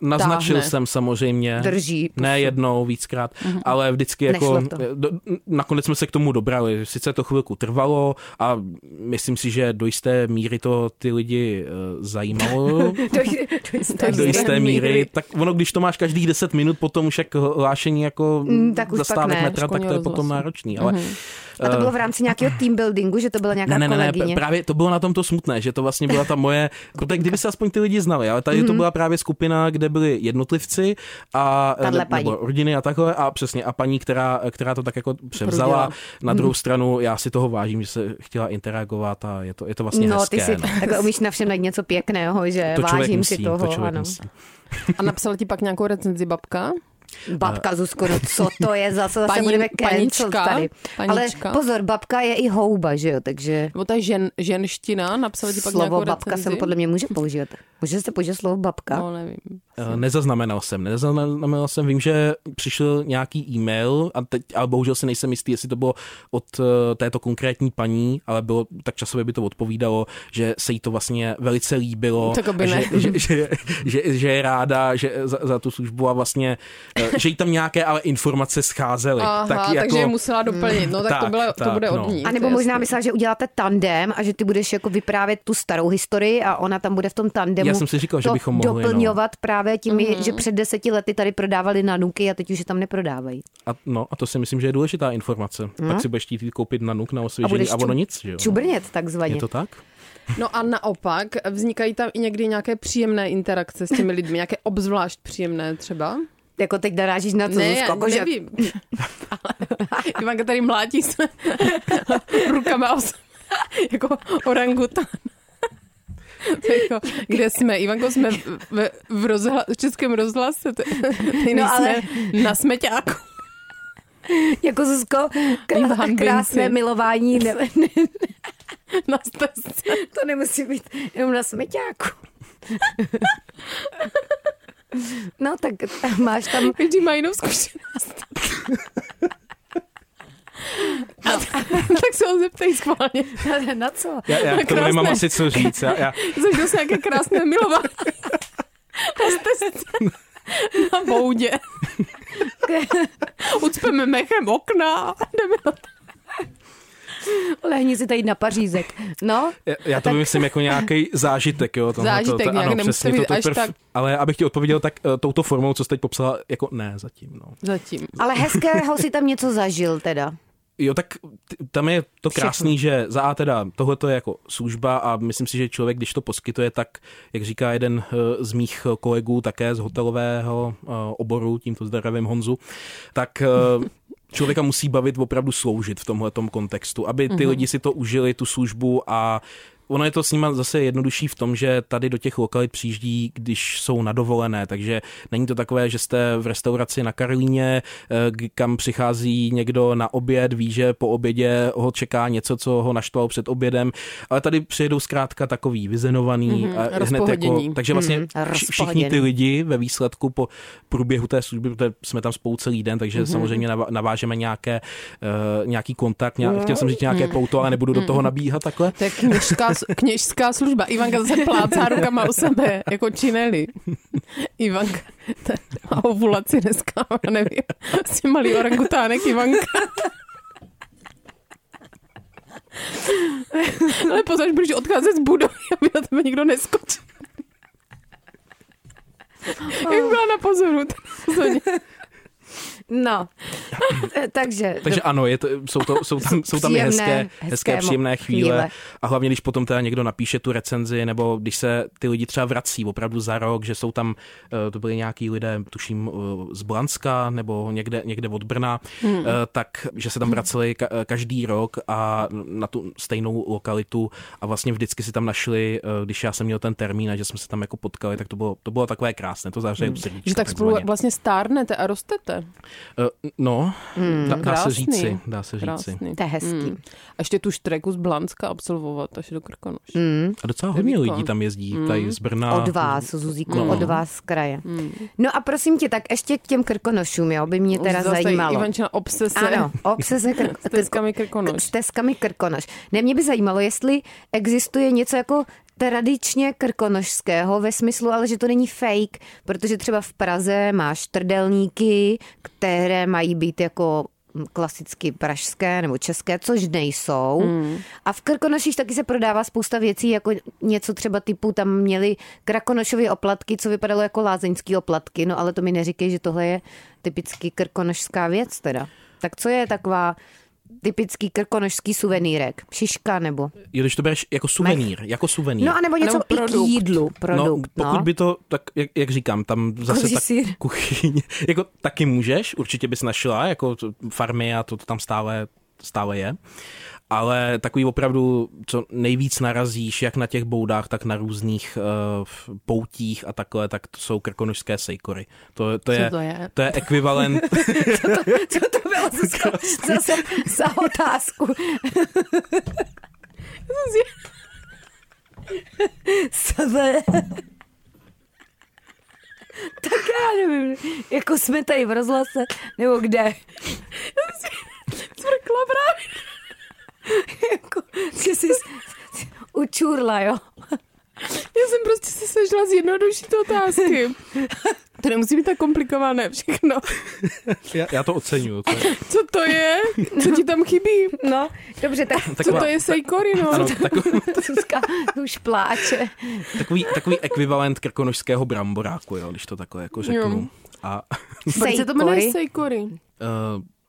D: naznačil
C: Táhne.
D: jsem samozřejmě.
A: drží.
D: Ne jednou, víckrát, mm-hmm. ale vždycky jako, do, nakonec jsme se k tomu dobrali. Sice to chvilku trvalo a myslím si, že do jisté míry to ty lidi uh, zajímalo.
A: do, do, jisté
D: do jisté míry, tak ono, když to máš každých 10 minut, potom už jak hlášení jako
A: Mm, tak už pak
D: zastávek metra, tak to je potom náročný. Ale
A: A to bylo v rámci nějakého team buildingu, že to byla nějaká
D: ne, ne, ne, ne, právě to bylo na tom to smutné, že to vlastně byla ta moje, protože kdyby se aspoň ty lidi znali, ale tady to byla právě skupina, kde byli jednotlivci a ne,
A: paní.
D: nebo rodiny a takhle a přesně a paní, která, která to tak jako převzala.
C: Prudila.
D: Na druhou stranu já si toho vážím, že se chtěla interagovat a je to, je to vlastně
A: no,
D: hezké.
A: ty si
D: no.
A: takhle umíš na všem najít něco pěkného, že
D: To
A: vážím
D: musí,
A: si toho.
D: to člověk
A: ano.
D: musí.
C: A napsala ti pak nějakou recenzi babka?
A: Babka Zuzko, no co to je zase, zase
C: Paní-
A: budeme cancel
C: panička,
A: tady. Ale
C: panička.
A: pozor, babka je i houba, že jo, takže
C: Nebo ta žen, ženština, napsala ti pak
A: slovo babka
C: recenzi?
A: jsem podle mě může používat. Může se použít slovo babka?
C: No, nevím.
D: Eh, Nezaznamenal jsem, nezaznamenal jsem, vím, že přišel nějaký e-mail, a teď, ale bohužel si nejsem jistý, jestli to bylo od eh, této konkrétní paní, ale bylo, tak časově by to odpovídalo, že se jí to vlastně velice líbilo,
C: Tak aby ne.
D: že, že, že, že, že, je ráda že za, za, tu službu a vlastně, eh, že jí tam nějaké ale informace scházely.
C: Aha,
D: tak
C: takže
D: jako,
C: je musela doplnit. No tak, to,
D: tak,
C: bylo, to
D: tak,
C: bude
D: no.
C: od ní.
A: A
C: to
A: nebo možná
C: jasný.
A: myslela, že uděláte tandem a že ty budeš jako vyprávět tu starou historii a ona tam bude v tom tandemu
D: Já jsem si říkal, že
A: to
D: bychom mohli, no.
A: doplňovat právě tím,
C: Mhm.
A: mm-hmm. že před deseti lety tady prodávali nanuky a teď už je tam neprodávají.
D: A, no, a to si myslím, že je důležitá informace. Hmm? Pak si budeš chtít koupit na nuk na osvěžení
A: budeš
D: a, ono
A: ču-
D: nic, že jo?
A: Čubrnět takzvaně.
D: Je to tak?
C: No a naopak, vznikají tam i někdy nějaké příjemné interakce s těmi lidmi, nějaké obzvlášť příjemné třeba?
A: Jako teď narážíš na co,
C: ne,
A: Zuzko?
C: já
A: Jako, že-
C: nevím. Ale Ivanka tady mlátí se rukama o sebe, jako orangutan. jako, kde jsme? Ivanko, jsme v, v, v, rozhla, v českém rozhlase,
A: No, ale-
C: na smeťáku.
A: Jako Zuzko, krá, krásné milování, ne, ne,
C: Na stezce.
A: to nemusí být jenom na smeťáku. No tak máš tam,
C: Každý má jinou zkušenost. A, tak se ho zeptej schválně.
A: na co?
D: Já, já k tomu
C: Krásné.
D: nemám asi co říct. Já, já,
C: Zažil jsi nějaké krásné milování. Na. Na boudě. Ucpeme mechem okna. Jdeme na to.
A: Lehni si tady na pařízek. No,
D: já, já to vymyslím jako nějaký zážitek, jo. tohle,
C: Zážitek,
D: to, to,
C: nějak
D: ano,
C: nemusí
D: přesně,
C: být
D: to, to
C: až
D: prv,
C: tak-
D: Ale abych ti odpověděl, tak uh, touto formou, co jsi teď popsala, jako ne, zatím, no.
C: Zatím.
A: ale hezkého si tam něco zažil teda.
D: Jo, tak tam je to
A: Všechno.
D: krásný, že za A teda tohle je jako služba a myslím si, že člověk, když to poskytuje, tak, jak říká jeden eh, z mých kolegů také z hotelového eh, oboru, tímto zdravím Honzu, tak člověka musí bavit opravdu sloužit v tomhletom kontextu, aby ty lidi si to užili, tu službu a Ono je to s nima zase jednodušší v tom, že tady do těch lokalit přijíždí, když jsou na dovolené, takže není to takové, že jste v restauraci na Karlíně, eh, kam přichází někdo na oběd, ví, že po obědě ho čeká něco, co ho naštvalo před obědem, ale tady přijedou zkrátka takový vyzenovaný
C: Mhm,
D: a hned jako, takže vlastně
A: Mhm,
D: vši- všichni ty lidi ve výsledku po průběhu té služby, protože jsme tam spolu celý den, takže
C: Mhm.
D: samozřejmě navážeme nějaké, uh, nějaký kontakt, nějak, chtěl jsem říct nějaké pouto, ale nebudu do toho nabíhat takhle.
C: Je kněžská, služba. Ivanka zase plácá rukama u sebe, jako čineli. Ivanka má ovulaci dneska, nevím. Prostě malý orangutánek Ivanka. Ale pozor, budeš odcházet z budovy, aby na tebe nikdo neskočil. Jak byla na pozoru.
A: No, takže,
D: Takže ano, je to, jsou, to, jsou tam, jsou tam i
A: Příjemné,
D: hezké,
A: hezké
D: příjemné chvíle.
A: chvíle.
D: A hlavně, když potom teda někdo napíše tu recenzi, nebo když se ty lidi třeba vrací opravdu za rok, že jsou tam, eh, to byli nějaký lidé, tuším, eh, z Blanska nebo někde, někde od Brna, hmm. tak, že se tam vraceli ka- eh, každý rok a na tu stejnou lokalitu a vlastně vždycky si tam našli, eh, když já jsem měl ten termín a že jsme se tam jako potkali, tak to bylo, to bylo takové krásné, to záře hmm.
C: Že tak spolu vlastně stárnete a rostete.
D: Uh, no,
A: Hmm,
D: dá, dá se říci, dá se říci.
C: Krásný.
A: to je hezký.
C: Mm. A ještě tu štreku z Blanska absolvovat až do Krkonoš.
A: Mm.
D: A docela hodně
C: výkon.
D: lidí tam jezdí, tady z Brna.
A: Od vás, Zuzíku,
D: No.
A: od vás z kraje. No a prosím tě, tak ještě k těm krkonošům, jo, by mě teda
C: Zase
A: zajímalo.
C: Ivančina obsese
A: Ano, obsese kr-
C: s teskami Krkonoš.
A: s teskami krkonoš. Ne, mě by zajímalo, jestli existuje něco jako tradičně krkonošského ve smyslu, ale že to není fake, protože třeba v Praze máš trdelníky, které mají být jako klasicky pražské nebo české, což nejsou. Mm. A v Krkonoších taky se prodává spousta věcí, jako něco třeba typu, tam měli krakonošové oplatky, co vypadalo jako lázeňský oplatky, no ale to mi neříkej, že tohle je typicky krkonošská věc teda. Tak co je taková typický krkonošský suvenýrek? Šiška nebo?
D: Jo, když to bereš jako suvenýr, jako suvenýr.
A: No a nebo něco
C: Nebo
A: i k
C: produkt.
A: jídlu, produkt.
D: no, pokud
A: no.
D: by to, tak jak, jak říkám, tam zase tak kuchyň, jako taky můžeš, určitě bys našla, jako to- farmy a to, to tam stále, stále je. Ale takový opravdu, co nejvíc narazíš, jak na těch boudách, tak na různých uh, poutích a takhle, tak to jsou krkonožské sejkory. To, to, je,
C: to je?
D: To je ekvivalent.
A: Co to bylo Zuzka? zase za otázku? Co to je? Tak já nevím, jako jsme tady v rozhlase, nebo kde?
C: Cvrkla právě.
A: Jako, že jsi učurla, jo?
C: Já jsem prostě si snažila zjednodušit otázky. To nemusí být tak komplikované všechno.
D: já, já to oceňuju. To je,
C: Co to je? Co ti tam chybí?
A: No, dobře, tak
C: Co
D: taková,
C: to je sejkory, no?
D: ano, takový,
A: Zuzka už pláče.
D: takový, takový ekvivalent krkonožského bramboráku, jo, když to takhle jako řeknu.
C: Jo.
D: A
C: Proč se to jmenuje
A: Sejkory?
C: sejkory?
D: uh,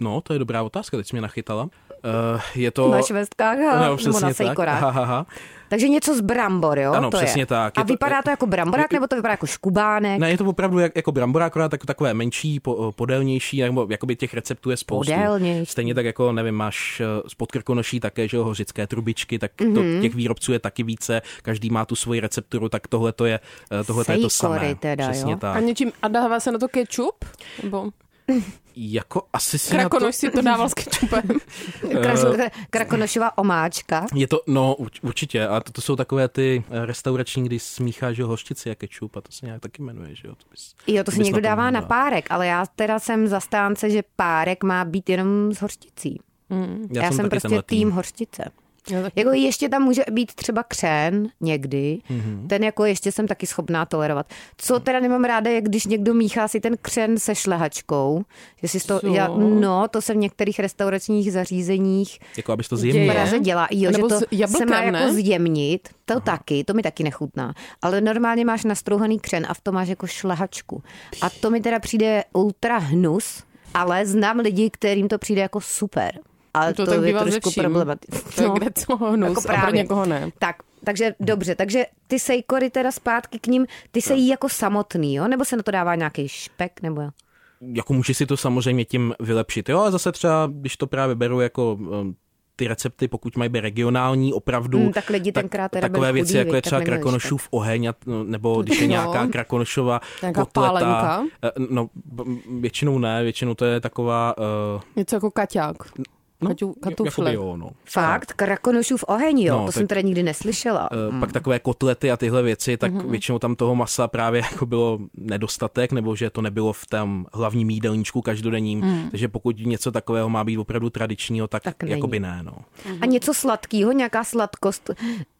D: no, to je dobrá otázka, teď jsi mě nachytala. Uh, je to...
A: Na švestkách a
D: no,
A: nebo na
D: tak.
A: sejkorách.
D: Aha, aha.
A: Takže něco z brambor, jo?
D: Ano,
A: to
D: přesně
A: je.
D: tak.
A: A
D: Je to-
A: vypadá to jako bramborák, nebo to vypadá jako škubánek?
D: Ne, je to opravdu jak, jako brambora, akorát tak, takové menší, po, podélnější, nebo jakoby těch receptů je spoustu.
A: Podélnější.
D: Stejně tak jako, nevím, máš eh, spod krkonoší také, že jo, hořické trubičky, tak to,
A: Mhm.
D: těch výrobců je taky více, každý má tu svoji recepturu, tak tohle to je, eh, tohle to je to samé.
A: teda,
D: Přesně
A: jo.
D: tak.
C: A něčím, a dává se na to kečup? Nebo
D: Jako asi si na to...
C: si to dával s kečupem?
A: Kras- Krakonošová omáčka.
D: Je to, no urč- určitě, a to, to jsou takové ty eh, restaurační, kdy smícháš že jo, hořčici a kečup a to se nějak taky jmenuje, že jo. To bys,
A: Jo, to si někdo dává na párek, ale já teda jsem zastánce, že párek má být jenom s hořčicí. Já, já jsem,
D: taky
A: prostě tým hořčice.
C: Já taky.
A: Jako ještě tam může být třeba křen někdy,
D: Mhm.
A: mm-hmm. ten jako ještě jsem taky schopná tolerovat. Co teda nemám ráda, je když někdo míchá si ten křen se šlehačkou, že si to, já, no, to se v některých restauračních zařízeních
D: Jako abys to zjemnil.
A: Praze dělá. Jo, že
C: Nebo
A: to
C: s jablkem,
A: se má
C: ne?
A: jako zjemnit, to Aha. taky, to mi taky nechutná. Ale normálně máš nastrouhaný křen a v tom máš jako šlehačku. A to mi teda přijde ultra hnus, ale znám lidi, kterým to přijde jako super. Ale
C: To
A: to,
C: tak
A: je trošku problematické.
C: To je kde co hnus
A: jako
C: a pro
A: právě.
C: někoho ne.
A: Tak, takže dobře, takže ty sejkory teda zpátky k ním, ty se jí jako samotný, jo? Nebo se na to dává nějaký špek, nebo jo?
D: jako můžeš si to samozřejmě tím vylepšit. Jo, a zase třeba, když to právě beru jako um, ty recepty, pokud mají být regionální, opravdu,
A: Hmm, tak lidi tenkrát teda
D: takové věci,
A: chudí,
D: jako je
A: tak
D: třeba krakonošův oheň, a, no, nebo když je
C: No.
D: nějaká krakonošova
C: Nějaká
D: kotleta.
C: pálenka?
D: eh, No, většinou ne, většinou to je taková... Uh,
C: Něco jako kaťák.
D: No,
C: Kaťu, katufle.
D: jakoby jo, no.
A: Fakt? Krakonošův oheň, jo?
D: No,
A: to
D: tak-
A: jsem teda nikdy neslyšela.
D: Uh, Pak takové kotlety a tyhle věci, tak
A: Mhm.
D: většinou tam toho masa právě jako bylo nedostatek, nebo že to nebylo v tom hlavním jídelníčku každodenním. Takže pokud něco takového má být opravdu tradičního, tak,
A: Tak
D: tak
A: není.
D: jakoby ne. No.
A: A něco sladkého, nějaká sladkost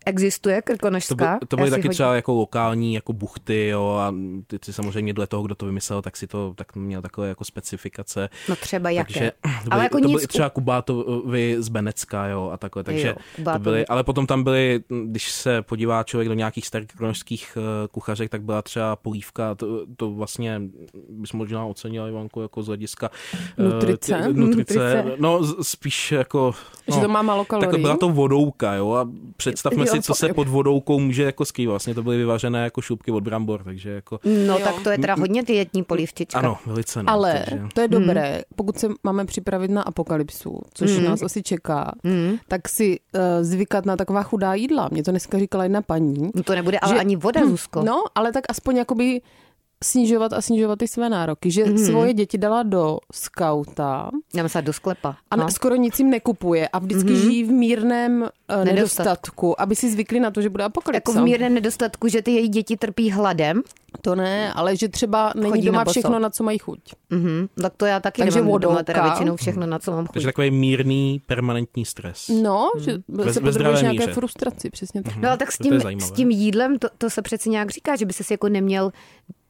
A: existuje
D: To,
A: krkonožská?
D: by, to byly taky
A: hodně-
D: třeba jako lokální jako buchty, jo, a ty, ty samozřejmě dle toho, kdo to vymyslel, tak si to tak měl takové jako specifikace.
A: No třeba jaké.
D: Takže to byly,
A: Ale jako
D: to
A: nic...
D: byly třeba Kubátovi z Benecka, jo, a takhle. Takže
A: Jo,
D: to byly, ale potom tam byly, když se podívá člověk do nějakých starých kronožských eh, kuchařek, tak byla třeba polívka, to, to vlastně bys možná ocenila, Ivanko, jako z hlediska eh,
C: Nutrice?
D: ty- nutrice.
A: Nutrice.
D: No, spíš jako... No,
C: Že to má málo
D: tak
C: kalorií?
D: byla to vodouka, jo, a představme
A: Jo,
D: si, co se
A: po-
D: pod vodoukou může jako skrývat. Vlastně to byly vyvařené jako šupky od brambor, takže jako...
A: No
C: Jo.
A: tak to je teda hodně dietní polívčička.
D: Ano, velice no.
C: Ale
D: takže...
C: to je dobré, pokud se máme připravit na apokalypsu, což
A: Mhm.
C: nás asi čeká, tak si uh, zvykat na taková chudá jídla. Mě to dneska říkala jedna paní.
A: No to nebude ale
C: Že-
A: ani voda, Zuzko.
C: No, ale tak aspoň jakoby snižovat a snižovat ty své nároky. Že
A: Mhm.
C: svoje děti dala do skauta
A: Já myslím do sklepa.
C: a
A: no.
C: skoro nic jim nekupuje a vždycky mm-hmm. žijí v mírném uh, nedostatku, aby si zvykli na to, že bude apokalypsa.
A: Jako v mírném nedostatku, že ty její děti trpí hladem.
C: To ne, ale že třeba není
A: Chodí na
C: doma
A: boso.
C: všechno, na co mají chuť.
A: Mhm. Tak to já taky
C: Takže
A: nemám doma teda většinou všechno, na co mám chuť.
D: Takže takový mírný, permanentní stres.
C: No, že
D: Ve-
C: se potřebuješ nějaké
D: míře.
C: frustraci, přesně tak.
A: No ale tak s tím, s tím jídlem, to, to se přeci nějak říká, že by se jako neměl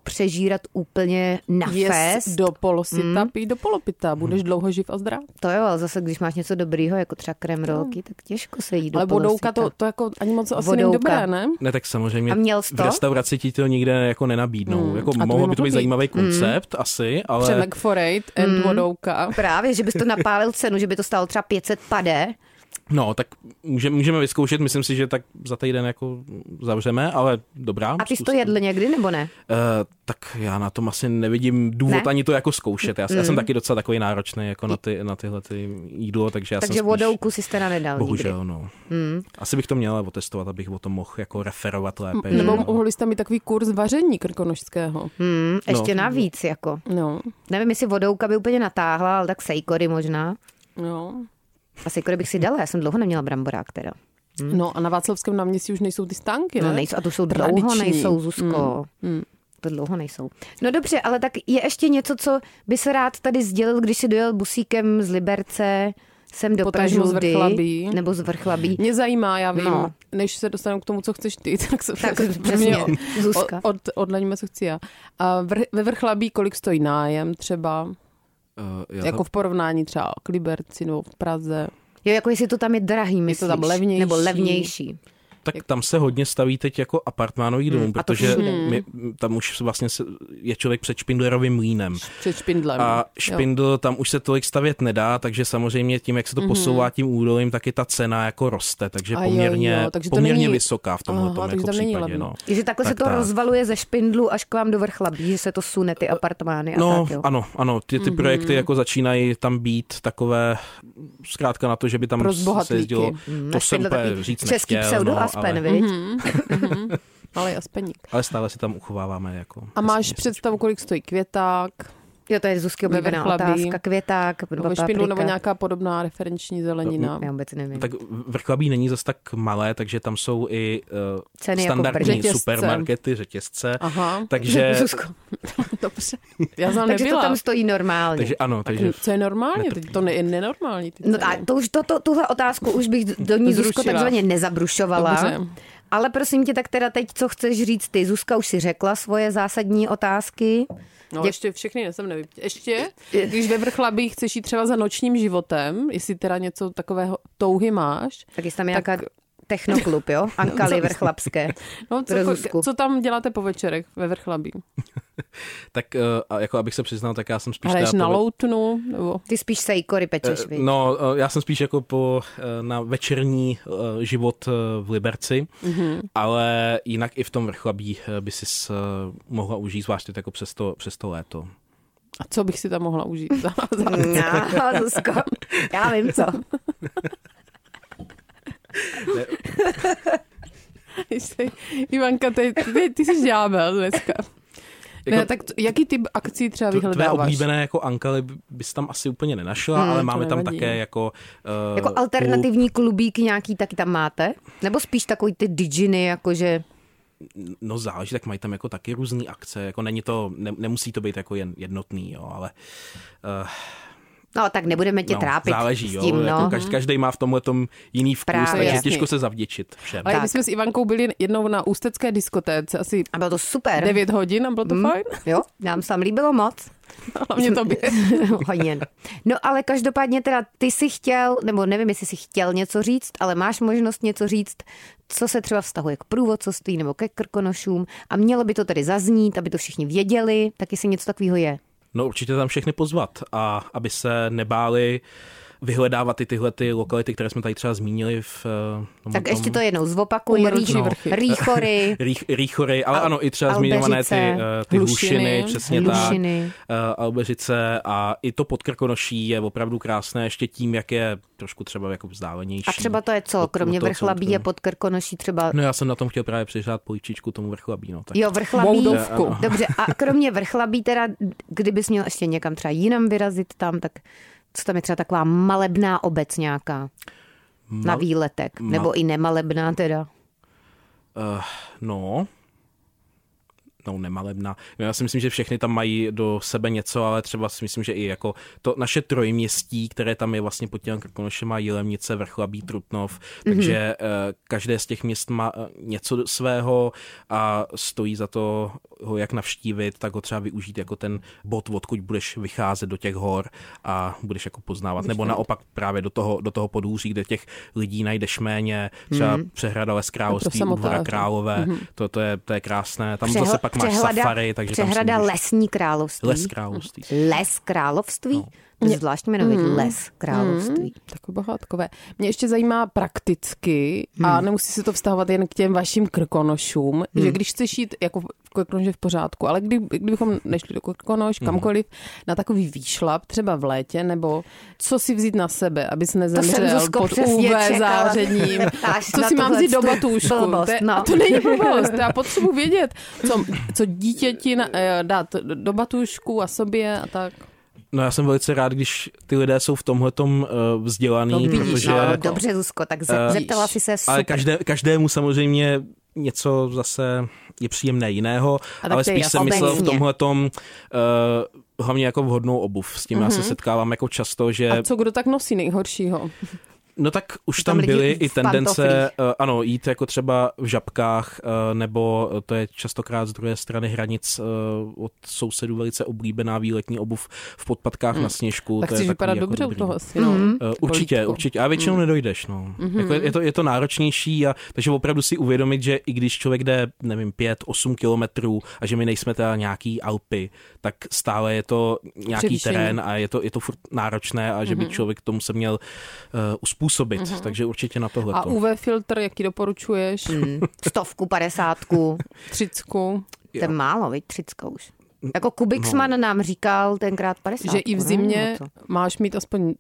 A: přežírat úplně na
C: Jest
A: fest.
C: do polosita, mm. pít do polopita, budeš dlouho živ a zdrav.
A: To jo, ale zase když máš něco dobrýho, jako třeba krem rolky, tak těžko se jí do
C: Ale vodouka to, to jako ani moc asi není dobré, ne?
D: Ne, tak samozřejmě
A: A měl
D: v
A: to?
D: restauraci ti to nikde jako nenabídnou.
C: Hmm.
D: Jako mohlo by to být zajímavý koncept, asi, ale...
C: Přemek forate and vodouka.
A: Právě, že bys to napálil cenu, že by to stálo třeba 500 pade
D: No, tak může, můžeme vyzkoušet, myslím si, že tak za týden jako zavřeme, ale dobrá.
A: A ty jsi to jedl někdy nebo ne?
D: Uh, tak já na tom asi nevidím důvod
A: Ne?
D: ani to jako zkoušet. Já, mm. já jsem taky docela takový náročný jako na, ty, na tyhle ty jídlo, takže já
A: Takže
D: jsem spíš,
A: vodouku si teda nedal
D: Bohužel,
A: nikdy.
D: no.
A: Hmm.
D: Asi bych to měl otestovat, abych o tom mohl jako referovat lépe. že
C: Nebo
D: no.
C: mohli jste mít takový kurz vaření krkonožského.
A: Hmm, ještě
D: No.
A: navíc, jako.
C: No,
A: Nevím, jestli vodouka by úplně natáhla, ale tak sejkory možná.
C: no.
A: A sejkory bych si dala, já jsem dlouho neměla bramborák teda.
C: No a na Václavském náměstí už nejsou ty stánky, ne?
A: No nejsou, a to jsou dlouho
C: Tradiční.
A: nejsou, Zuzko.
C: Hmm.
A: To dlouho nejsou. No dobře, ale tak je ještě něco, co by se rád tady sdělil, když si dojel busíkem z Liberce sem do Pražudy,
C: Vrchlabí.
A: nebo z Vrchlabí.
C: Mě zajímá, já vím,
A: No.
C: než se dostanu k tomu, co chceš ty, tak se
A: Tak přesně,
C: od,
A: Zuzka.
C: od, odlaďme, co chci já. A vr, ve Vrchlabí kolik stojí nájem třeba,
D: Uh, já
C: jako v porovnání třeba k Liberci nebo v Praze.
A: Jo, jako jestli to tam je drahý, myslíš?
C: tam levnější.
A: Nebo levnější.
D: Tak tam se hodně staví teď jako apartmánový dům,
A: Hmm,
D: protože
A: všude.
D: my, tam už vlastně se, je člověk před Špindlerovým mlýnem.
C: Před Špindlem.
D: A
C: jo.
D: Špindl tam už se tolik stavět nedá, takže samozřejmě tím, jak se to posouvá tím údolím, tak i ta cena jako roste, takže
C: A jo,
D: poměrně,
C: jo, takže to
D: poměrně
C: není-
D: vysoká v tomhle tom
C: takže
D: jako případě.
C: levno.
D: No.
A: Takže takhle
D: Tak
A: se to
D: tak.
A: rozvaluje ze Špindlu až k vám do Vrchlabí, že se to sune ty apartmány a
D: No,
A: tak, jo.
D: ano, ano, ty, ty projekty jako začínají tam být takové, zkrátka na to, že by tam se jezdilo,
A: Mm,
D: to
A: na
D: jsem říct
A: Český
D: nechtěl,
A: pseudo
D: no,
A: Aspen,
D: ale,
A: viď?
C: Ale aspeník.
D: ale stále si tam uchováváme jako...
C: A máš představu, kolik stojí květák,
A: Jo, to je Zuzky oblíbená
C: Vrchlabí.
A: otázka. Květák,
C: nebo Špindlu, nebo nějaká podobná referenční zelenina.
A: Já vůbec nevím.
D: Tak Vrchlabí není zas tak malé, takže tam jsou i uh,
A: Ceny jako
D: standardní
C: Brně. Řetězce.
D: supermarkety, řetězce.
C: Aha,
D: Takže,
A: Zuzko.
C: dobře. Já
A: Takže to
C: nebyla.
A: tam stojí normálně.
D: takže ano, takže
C: Co je normálně? Teď to ne, je nenormální. Ty
A: No tak, to už to, to, tuhle otázku už bych do ní Zuzko takzvaně nezabrušovala.
C: Dobře.
A: Ale prosím tě, tak teda teď, co chceš říct ty? Zuzka už si řekla svoje zásadní otázky.
C: No,
A: Dě-
C: ještě všechny jsem nevím. Ještě, když ve Vrchlabí chceš jít třeba za nočním životem, jestli teda něco takového touhy máš,
A: Tak jestli tam je nějaká technoklub, jo? Ankali vrchlapské.
C: no, co, ko-
A: Zuzku.
C: co tam děláte po večerech ve Vrchlabí?
D: tak uh, a jako abych se přiznal, tak já jsem spíš...
C: Hraješ na
D: po-
C: loutnu? Nebo...
A: Ty spíš sejkory pečeš, viď?
D: No, eh, já jsem spíš jako po, eh, na večerní eh, život eh, v Liberci, mm-hmm. ale jinak i v tom vrchlabí eh, by si eh, mohla užít, zvláště jako přes to, přes to léto.
C: A co bych si tam mohla užít? Za, za...
A: No, Zuzko, já vím co.
C: Jsi- Ivanka, ty, ty, ty jsi ďábel dneska.
D: Jako-
C: ne, tak t- jaký typ akcí třeba
D: Tv- Tvé
C: vyhledáváš?
D: oblíbené jako Ankaly by- bys tam asi úplně nenašla,
A: Hmm,
D: ale máme tam
C: nevadí.
D: také jako... Uh,
A: Jako alternativní klubíky nějaký taky tam máte? Nebo spíš takový ty diginy, jakože...
D: No záleží, tak mají tam jako taky různé akce, jako není to, ne, nemusí to být jako jen jednotný, jo, ale uh,
A: No tak nebudeme tě
D: no,
A: trápit
D: záleží,
A: s
D: jo,
A: tím, no.
D: jako každý, každý má v tomhle tom jiný vkus,
A: Právě,
D: takže
C: jasně.
D: těžko se zavděčit všem.
C: Ale
A: Tak.
C: my jsme s Ivankou byli jednou na ústecké diskotéce, asi
A: A bylo to super.
C: 9 hodin a bylo to
A: Mm,
C: fajn.
A: Jo, nám se tam líbilo moc.
C: Hlavně tobě.
A: Hodně. No ale každopádně teda ty si chtěl, nebo nevím, jestli si chtěl něco říct, ale máš možnost něco říct, co se třeba vztahuje k průvodcovství nebo ke krkonošům a mělo by to tedy zaznít, aby to všichni věděli, tak jestli něco takového je.
D: No určitě tam všechny pozvat a aby se nebáli vyhledávat i tyhle ty lokality, které jsme tady třeba zmínili v eh, tom,
A: Tak
D: tom,
A: ještě to jednou zopakuj.
C: Umrtí
A: Rých,
C: vrchy.
A: rýchory,
D: Rých, rýchory, ale
A: Al-
D: ano, i třeba
A: Albeřice,
D: zmiňované ty, eh, ty
C: Hlušiny,
D: hlušiny, přesně
A: Hlušiny.
D: tak, eh, Albeřice a i to podkrkonoší je opravdu krásné ještě tím, jak je trošku třeba jako vzdálenější.
A: a třeba to je co,
D: od-
A: kromě
D: od toho
A: vrchlabí
D: centru.
A: a pod Krkonoší třeba...
D: No já jsem na tom chtěl právě přiřát políčičku tomu vrchlabí, no. Tak
A: Jo, vrchlabí. Dobře, a kromě vrchlabí teda, kdybys měl ještě někam třeba jinam vyrazit tam, tak co tam je třeba taková malebná obec nějaká. Na výletek,
D: mal-
A: nebo i nemalebná teda.
D: Uh, no, no nemalebná. No, Já si myslím, že všechny tam mají do sebe něco, ale třeba si myslím, že i jako to naše trojměstí, které tam je vlastně pod těm Krkonošema, Jilemnice, Vrchlabí, Trutnov, takže uh, každé z těch měst má eh, něco svého a stojí za to ho jak navštívit, tak ho třeba využít jako ten bod, odkud budeš vycházet do těch hor a budeš jako poznávat. Nebo naopak právě do toho, do toho podhůří, kde těch lidí najdeš méně, třeba přehrada Les Království. Králové, to, to, je, to je krásné. Tam
A: Přehl-
D: zase pak máš
A: přehlada-
D: safari, takže
A: Přehrada
D: tam můžeš...
A: Lesní království.
D: Les Království.
A: Les království?
D: No.
A: Zvláštní jméno, mm. Les království.
C: Mm, takové bohátkové. Mě ještě zajímá prakticky, hmm. a nemusí se to vztahovat jen k těm vašim krkonošům, hmm. že když chceš jít jako krkonoš je v pořádku, ale kdy, kdybychom nešli do krkonoš, kamkoliv, na takový výšlap, třeba v létě, nebo co si vzít na sebe, abys nezemřel pod UV zářením. co si mám vzít do batůžku?
A: Blbost, no.
C: to není blbost, já potřebuji vědět, co, co dítěti na, eh, dát do batůžku a sobě a tak.
D: No já jsem velice rád, když ty lidé jsou v tomhle uh, vzdělaný,
A: to vidíš,
D: protože...
A: No, dobře, Zuzko, tak uh, zeptala si se super.
D: Ale každé, každému samozřejmě něco zase je příjemné jiného, ale spíš jsem myslel v tomhle tom uh, hlavně jako vhodnou obuv. S tím mm-hmm. já se mhm. setkávám jako často, že...
C: A co kdo tak nosí nejhoršího?
D: No tak už tam, tam byly i tendence, uh, ano, jít jako třeba v žabkách, uh, nebo to je častokrát z druhé strany hranic uh, od sousedů velice oblíbená výletní obuv v podpatkách hmm. na sněžku.
C: Tak
D: to
C: chceš vypadat jako dobře dobrý. u toho asi, no.
D: Mm. Uh, určitě, určitě. A většinou mm. nedojdeš, no. Mm-hmm. Jako je, je, to, je to náročnější, a, takže opravdu si uvědomit, že i když člověk jde, nevím, pět, osm kilometrů a že my nejsme teda nějaký Alpy, tak stále je to nějaký Převýšení. terén a je to, je to furt náročné a že by mm-hmm. člověk tomu se měl uh, uspůsobit, mm-hmm. takže určitě na tohle.
C: A UV filtr, jaký doporučuješ? Mm,
A: stovku, padesátku.
C: Třicku.
A: To je málo, veď třicka už. Jako Kubixman no. nám říkal tenkrát 50.
C: Že i v zimě máš mít aspoň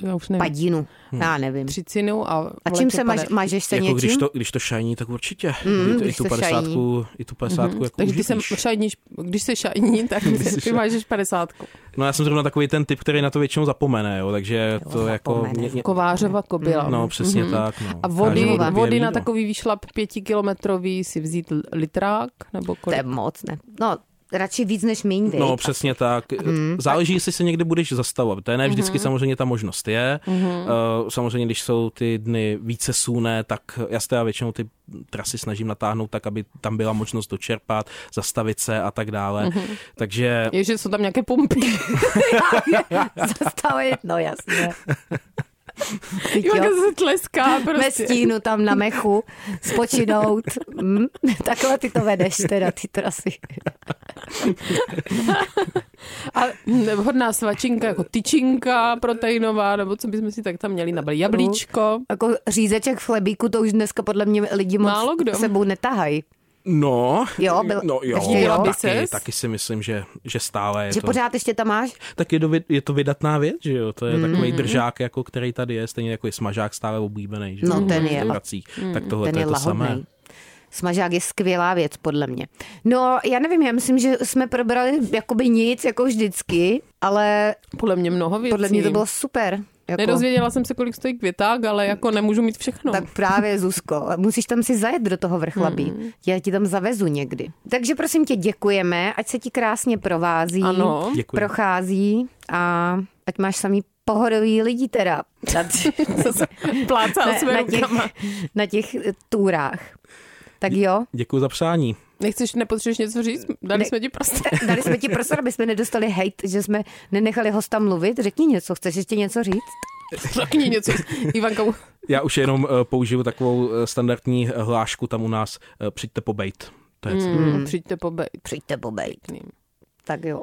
C: to já už nevím.
A: Padinu, hmm. já nevím.
C: Třicinu a
A: A čím se maž, mažeš se
D: jako
A: něčím?
D: Když to, když to šajní, tak určitě. Mm, I, tu padesátku, I tu padesátku mm-hmm. jako
C: Takže když, se šajníš, když se šajní, tak ty mážeš padesátku.
D: No já jsem zrovna takový ten typ, který na to většinou zapomene, jo, takže jo, to jako... Mě,
C: mě... Kovářova kobila.
D: No, přesně mm-hmm. tak. No.
C: A vody, vody na takový výšlap pětikilometrový si vzít litrák? Nebo kolik?
A: To je moc, ne. No, radši víc než míň,
D: No, přesně tak. Mm, Záleží, jestli se někde budeš zastavovat. To je ne vždycky mm. samozřejmě ta možnost je. Mm. Uh, samozřejmě, když jsou ty dny více suné, tak já se většinou ty trasy snažím natáhnout tak, aby tam byla možnost dočerpat, zastavit se a tak dále. Mm. Takže...
C: Je, že jsou tam nějaké pumpy.
A: zastavit, no jasně.
C: Ivanka se tleská prostě.
A: Ve stínu tam na mechu, spočinout. Mm, takhle ty to vedeš teda, ty trasy.
C: A vhodná svačinka, jako tyčinka proteinová, nebo co bychom si tak tam měli na jablíčko.
A: Jako řízeček v chlebíku, to už dneska podle mě lidi moc Málo kdo. sebou netahají.
D: No,
A: jo, byl,
D: no jo,
A: jo
D: taky, taky si myslím, že, že stále je
A: že
D: to...
A: pořád ještě tam máš?
D: Tak je to, je to vydatná věc, že jo, to je mm, takový držák, jako který tady je, stejně jako je smažák stále oblíbený, že
A: no, ten je,
D: mm, tak tohle ten to je, je to samé.
A: Smažák je skvělá věc, podle mě. No, já nevím, já myslím, že jsme probrali jakoby nic, jako vždycky, ale...
C: Podle mě mnoho věcí.
A: Podle mě to bylo super.
C: Jako... Nedozvěděla jsem se, kolik stojí květák, ale jako nemůžu mít všechno.
A: Tak právě, Zuzko, musíš tam si zajet do toho vrchlabí. Hmm. Já ti tam zavezu někdy. Takže prosím tě, děkujeme, ať se ti krásně provází,
C: ano.
A: prochází a ať máš samý pohodový lidi teda.
C: Plácal
A: na, na, těch, na těch túrách. Tak jo.
D: Děkuji za přání.
C: Nechceš, nepotřebuješ něco říct? Dali ne, jsme ti prostor.
A: Dali jsme ti prostor, aby jsme nedostali hate, že jsme nenechali hosta mluvit. Řekni něco, chceš ještě něco říct?
C: Řekni něco, Ivanka.
D: Já už jenom uh, použiju takovou uh, standardní uh, hlášku tam u nás. Přijďte pobejt. To je
C: mm, přijďte pobejt.
A: Přijďte pobejt. Tak jo.